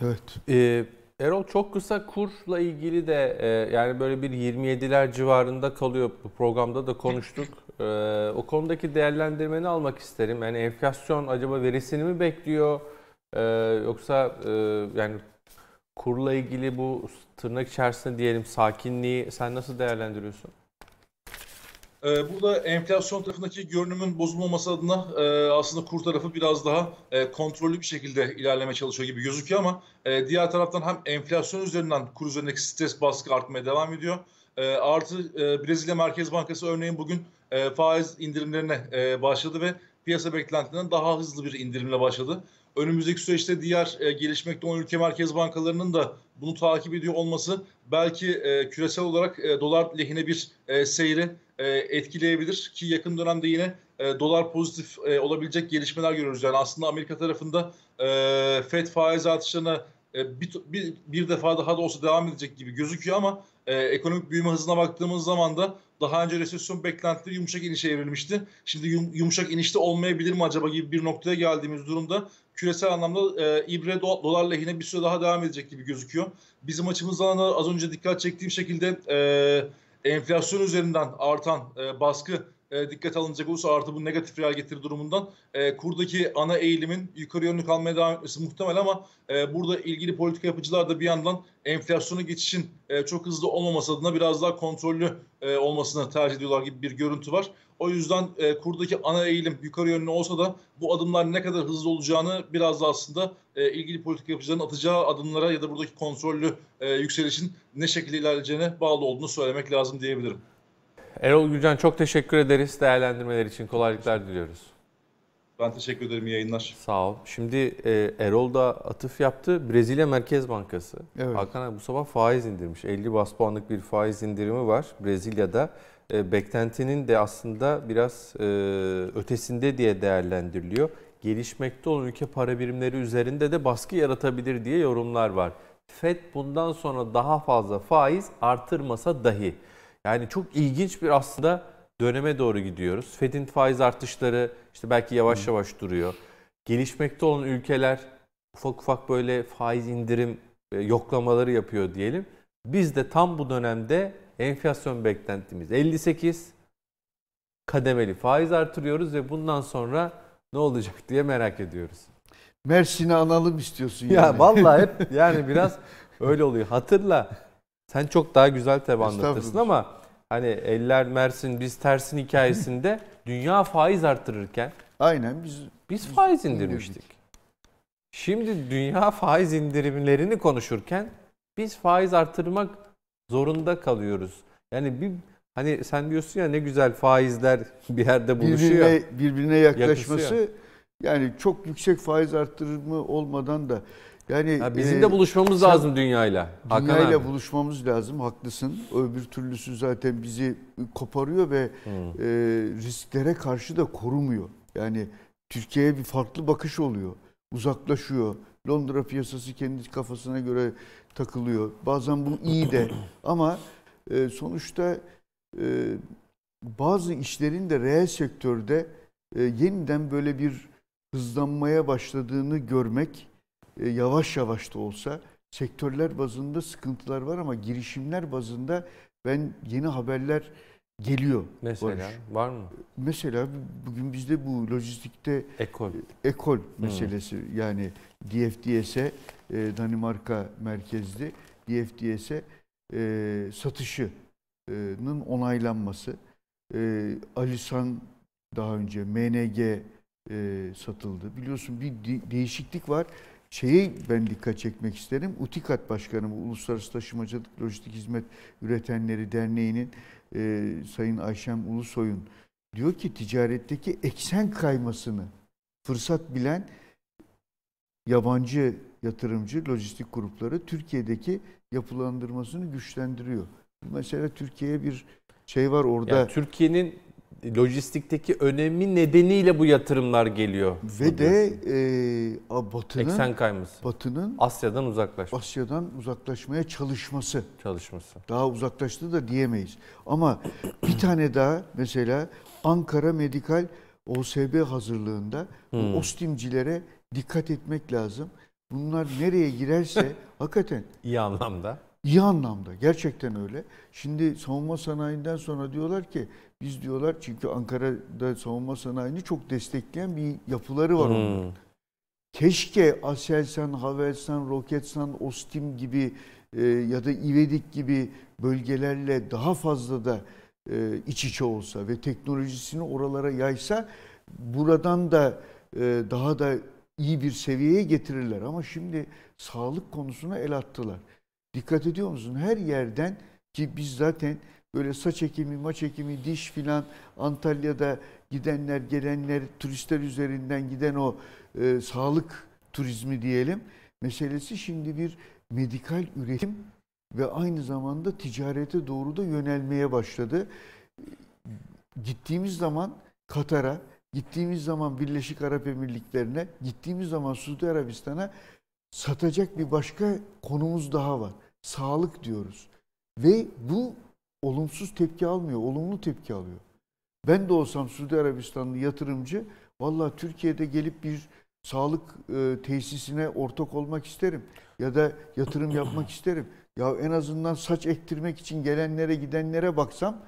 Evet. Ee, Erol çok kısa kurla ilgili de e, yani böyle bir 27'ler civarında kalıyor. Bu programda da konuştuk. E, o konudaki değerlendirmeni almak isterim. Yani enflasyon acaba verisini mi bekliyor? E, yoksa e, yani kurla ilgili bu tırnak içerisinde diyelim sakinliği sen nasıl değerlendiriyorsun? Ee, burada enflasyon tarafındaki görünümün bozulmaması adına e, aslında kur tarafı biraz daha e, kontrollü bir şekilde ilerleme çalışıyor gibi gözüküyor ama e, diğer taraftan hem enflasyon üzerinden kur üzerindeki stres baskı artmaya devam ediyor. Artı Brezilya Merkez Bankası örneğin bugün faiz indirimlerine başladı ve piyasa beklentilerinden daha hızlı bir indirimle başladı. Önümüzdeki süreçte diğer gelişmekte olan ülke merkez bankalarının da bunu takip ediyor olması belki küresel olarak dolar lehine bir seyri e, etkileyebilir ki yakın dönemde yine e, dolar pozitif e, olabilecek gelişmeler görüyoruz. Yani aslında Amerika tarafında FED faiz artışlarına bir, bir, bir defa daha da olsa devam edecek gibi gözüküyor ama ekonomik büyüme hızına baktığımız zaman da daha önce resesyon beklentileri yumuşak inişe evrilmişti. Şimdi yum, yumuşak inişte olmayabilir mi acaba gibi bir noktaya geldiğimiz durumda küresel anlamda e, ibre do, dolar lehine bir süre daha devam edecek gibi gözüküyor. Bizim açımızdan da az önce dikkat çektiğim şekilde e, enflasyon üzerinden artan e, baskı e, dikkat alınacak olursa artı bu negatif reel getiri durumundan e, kurdaki ana eğilimin yukarı yönlü kalmaya devam etmesi muhtemel ama e, burada ilgili politika yapıcılar da bir yandan enflasyonu geçişin e, çok hızlı olmaması adına biraz daha kontrollü e, olmasını tercih ediyorlar gibi bir görüntü var. O yüzden e, kurdaki ana eğilim yukarı yönlü olsa da bu adımlar ne kadar hızlı olacağını biraz da aslında e, ilgili politika yapıcıların atacağı adımlara ya da buradaki kontrollü e, yükselişin ne şekilde ilerleyeceğine bağlı olduğunu söylemek lazım diyebilirim. Erol Gülcan çok teşekkür ederiz. Değerlendirmeler için kolaylıklar diliyoruz. Ben teşekkür ederim. İyi yayınlar. Sağ ol. Şimdi e, Erol da atıf yaptı. Brezilya Merkez Bankası. Evet. Hakan abi bu sabah faiz indirmiş. 50 bas puanlık bir faiz indirimi var Brezilya'da. E, beklentinin de aslında biraz e, ötesinde diye değerlendiriliyor. Gelişmekte olan ülke para birimleri üzerinde de baskı yaratabilir diye yorumlar var. FED bundan sonra daha fazla faiz artırmasa dahi. Yani çok ilginç bir aslında döneme doğru gidiyoruz. Fed'in faiz artışları işte belki yavaş yavaş duruyor. Gelişmekte olan ülkeler ufak ufak böyle faiz indirim e, yoklamaları yapıyor diyelim. Biz de tam bu dönemde enflasyon beklentimiz 58 kademeli faiz artırıyoruz ve bundan sonra ne olacak diye merak ediyoruz. Mersin'i analım istiyorsun yani. Ya vallahi hep (laughs) yani biraz öyle oluyor. Hatırla sen çok daha güzel tabi anlatırsın ama hani eller Mersin biz tersin hikayesinde (laughs) dünya faiz artırırken Aynen biz biz faiz indirmiştik. Şimdi dünya faiz indirimlerini konuşurken biz faiz artırmak zorunda kalıyoruz. Yani bir hani sen diyorsun ya ne güzel faizler (laughs) bir yerde buluşuyor. Birbirine, birbirine yaklaşması yakışıyor. yani çok yüksek faiz arttırımı olmadan da yani ha, bizim e, de buluşmamız lazım dünyayla. Dünyayla buluşmamız lazım. Haklısın. Öbür türlüsü zaten bizi koparıyor ve hmm. e, risklere karşı da korumuyor. Yani Türkiye'ye bir farklı bakış oluyor. Uzaklaşıyor. Londra piyasası kendi kafasına göre takılıyor. Bazen bu iyi de (clears throat) ama e, sonuçta e, bazı işlerin de reel sektörde e, yeniden böyle bir hızlanmaya başladığını görmek yavaş yavaş da olsa sektörler bazında sıkıntılar var ama girişimler bazında ben yeni haberler geliyor. Mesela Barış. var mı? Mesela bugün bizde bu lojistikte ekol ekol hmm. meselesi hmm. yani DFDS'e e, Danimarka merkezli DFDS'e e, satışının onaylanması. E, Alisan daha önce MNG e, satıldı. Biliyorsun bir de, değişiklik var. Şeyi ben dikkat çekmek isterim. UTİKAT Başkanı, Uluslararası Taşımacılık Lojistik Hizmet Üretenleri Derneği'nin e, Sayın Ayşem Ulusoy'un diyor ki ticaretteki eksen kaymasını fırsat bilen yabancı yatırımcı lojistik grupları Türkiye'deki yapılandırmasını güçlendiriyor. Mesela Türkiye'ye bir şey var orada. Yani Türkiye'nin lojistikteki önemi nedeniyle bu yatırımlar geliyor. Ve de e, Batı'nın eksen kayması. Batı'nın Asya'dan uzaklaşması. Asya'dan uzaklaşmaya çalışması. Çalışması. Daha uzaklaştı da diyemeyiz. Ama bir tane daha mesela Ankara Medikal OSB hazırlığında hmm. OSTİM'cilere dikkat etmek lazım. Bunlar nereye girerse (laughs) hakikaten iyi anlamda. İyi anlamda gerçekten öyle. Şimdi savunma sanayinden sonra diyorlar ki biz diyorlar çünkü Ankara'da savunma sanayini çok destekleyen bir yapıları var hmm. onların. Keşke Aselsan, Havelsan, Roketsan, Ostim gibi e, ya da İvedik gibi bölgelerle daha fazla da e, iç içe olsa ve teknolojisini oralara yaysa buradan da e, daha da iyi bir seviyeye getirirler. Ama şimdi sağlık konusuna el attılar. Dikkat ediyor musun? Her yerden ki biz zaten böyle saç ekimi, maç ekimi, diş filan Antalya'da gidenler, gelenler, turistler üzerinden giden o e, sağlık turizmi diyelim meselesi şimdi bir medikal üretim ve aynı zamanda ticarete doğru da yönelmeye başladı. Gittiğimiz zaman Katar'a, gittiğimiz zaman Birleşik Arap Emirlikleri'ne, gittiğimiz zaman Suudi Arabistan'a satacak bir başka konumuz daha var. Sağlık diyoruz. Ve bu olumsuz tepki almıyor, olumlu tepki alıyor. Ben de olsam Suudi Arabistanlı yatırımcı, valla Türkiye'de gelip bir sağlık e, tesisine ortak olmak isterim. Ya da yatırım yapmak isterim. Ya en azından saç ektirmek için gelenlere gidenlere baksam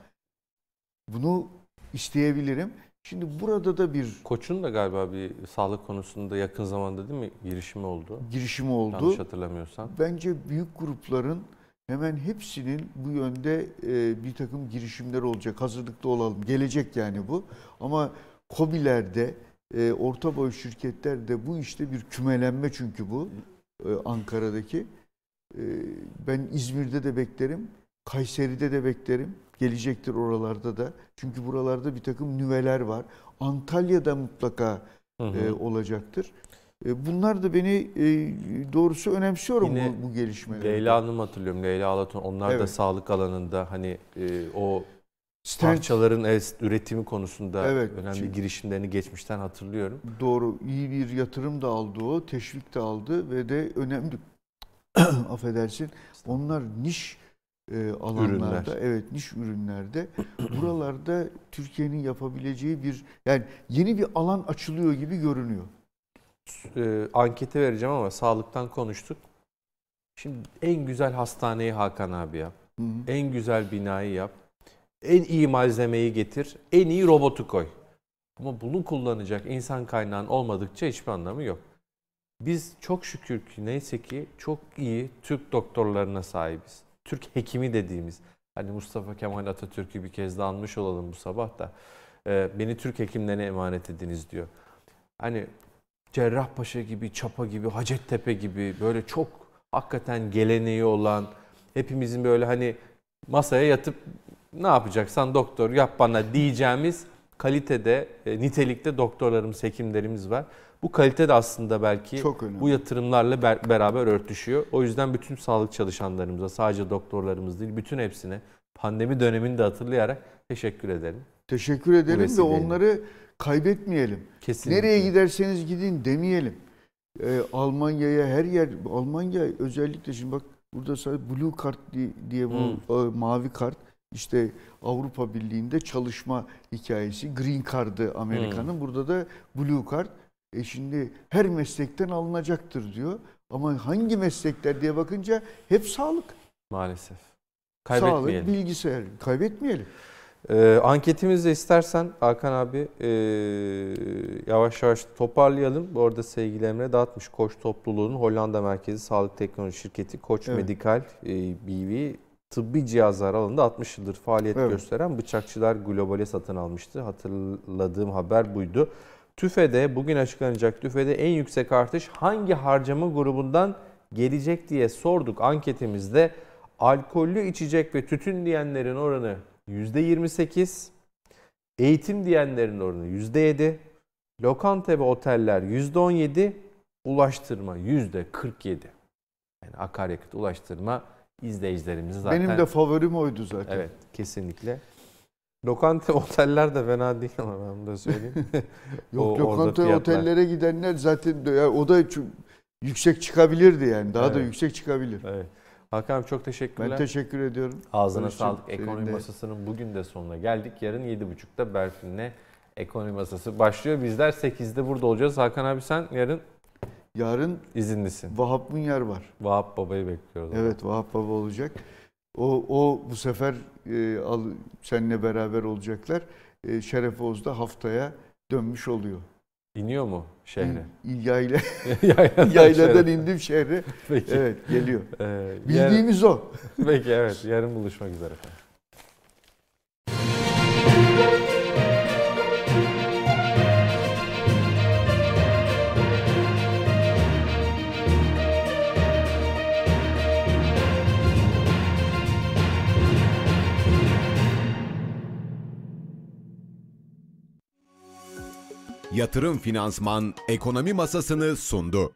bunu isteyebilirim. Şimdi burada da bir... Koç'un da galiba bir sağlık konusunda yakın zamanda değil mi girişimi oldu? Girişimi oldu. Yanlış hatırlamıyorsam. Bence büyük grupların hemen hepsinin bu yönde e, bir takım girişimler olacak. Hazırlıklı olalım. Gelecek yani bu. Ama COBİ'lerde, e, orta boy şirketlerde bu işte bir kümelenme çünkü bu. E, Ankara'daki. E, ben İzmir'de de beklerim. Kayseri'de de beklerim. Gelecektir oralarda da. Çünkü buralarda bir takım nüveler var. Antalya'da mutlaka hı hı. E, olacaktır. E, bunlar da beni e, doğrusu önemsiyorum Yine bu, bu gelişmeleri. Leyla Hanım hatırlıyorum. Leyla Alaton. Onlar evet. da sağlık alanında hani e, o Stent. parçaların üretimi konusunda evet. önemli girişimlerini geçmişten hatırlıyorum. Doğru. iyi bir yatırım da aldı o. Teşvik de aldı ve de önemli (clears throat) affedersin onlar niş e, alanlarda, Ürünler. evet niş ürünlerde (clears throat) buralarda Türkiye'nin yapabileceği bir yani yeni bir alan açılıyor gibi görünüyor. E, anketi vereceğim ama sağlıktan konuştuk. Şimdi en güzel hastaneyi Hakan abi yap. Hı hı. En güzel binayı yap. En iyi malzemeyi getir. En iyi robotu koy. Ama bunu kullanacak insan kaynağın olmadıkça hiçbir anlamı yok. Biz çok şükür ki neyse ki çok iyi Türk doktorlarına sahibiz. Türk hekimi dediğimiz. Hani Mustafa Kemal Atatürk'ü bir kez daha anmış olalım bu sabah da. E, beni Türk hekimlerine emanet ediniz diyor. Hani Cerrahpaşa gibi, Çapa gibi, Hacettepe gibi böyle çok hakikaten geleneği olan hepimizin böyle hani masaya yatıp ne yapacaksan doktor yap bana diyeceğimiz kalitede, e, nitelikte doktorlarımız, hekimlerimiz var. Bu kalite de aslında belki Çok bu yatırımlarla ber- beraber örtüşüyor. O yüzden bütün sağlık çalışanlarımıza, sadece doktorlarımız değil, bütün hepsine pandemi dönemini de hatırlayarak teşekkür ederim. Teşekkür edelim ve onları kaybetmeyelim. Kesinlikle. Nereye giderseniz gidin demeyelim. Ee, Almanya'ya her yer, Almanya özellikle şimdi bak burada sadece Blue Card diye bu hmm. mavi kart işte Avrupa Birliği'nde çalışma hikayesi. Green Card'ı Amerika'nın. Hmm. Burada da Blue Card. E şimdi her meslekten alınacaktır diyor. Ama hangi meslekler diye bakınca hep sağlık. Maalesef. Kaybetmeyelim. Sağlık, bilgisayar. Kaybetmeyelim. Ee, anketimizde istersen Hakan abi e, yavaş yavaş toparlayalım. Bu arada sevgili Emre dağıtmış Koç topluluğunun Hollanda merkezi sağlık teknoloji şirketi Koç evet. Medical e, BV tıbbi cihazlar alanında 60 yıldır faaliyet evet. gösteren bıçakçılar globale satın almıştı. Hatırladığım haber buydu. TÜFE'de bugün açıklanacak TÜFE'de en yüksek artış hangi harcama grubundan gelecek diye sorduk anketimizde. Alkollü içecek ve tütün diyenlerin oranı %28, eğitim diyenlerin oranı %7, lokanta ve oteller %17, ulaştırma %47. Yani akaryakıt ulaştırma izleyicilerimiz zaten. Benim de favorim oydu zaten. Evet kesinlikle. Lokanta (laughs) oteller de fena değil ama ben de söyleyeyim. (laughs) Yok o, lokanta otellere gidenler zaten yani o da yüksek çıkabilirdi yani. Daha evet. da yüksek çıkabilir. Evet. Hakan çok teşekkürler. Ben teşekkür ediyorum. Ağzına Barış'cığım, sağlık. Ekonomi de. Masası'nın bugün de sonuna geldik. Yarın 7.30'da Berfin'le Ekonomi Masası başlıyor. Bizler 8'de burada olacağız. Hakan abi sen yarın Yarın izinlisin. Vahap Münyer var. Vahap Baba'yı bekliyoruz. Evet Vahap Baba olacak. O, o bu sefer e, al, seninle beraber olacaklar. E, Şeref Oğuz da haftaya dönmüş oluyor. İniyor mu şehre? Yayla, (laughs) (laughs) yayladan indim şehre. (laughs) Peki. Evet geliyor. Ee, Bildiğimiz yarın, o. Peki evet yarın buluşmak üzere efendim. Yatırım Finansman Ekonomi Masasını sundu.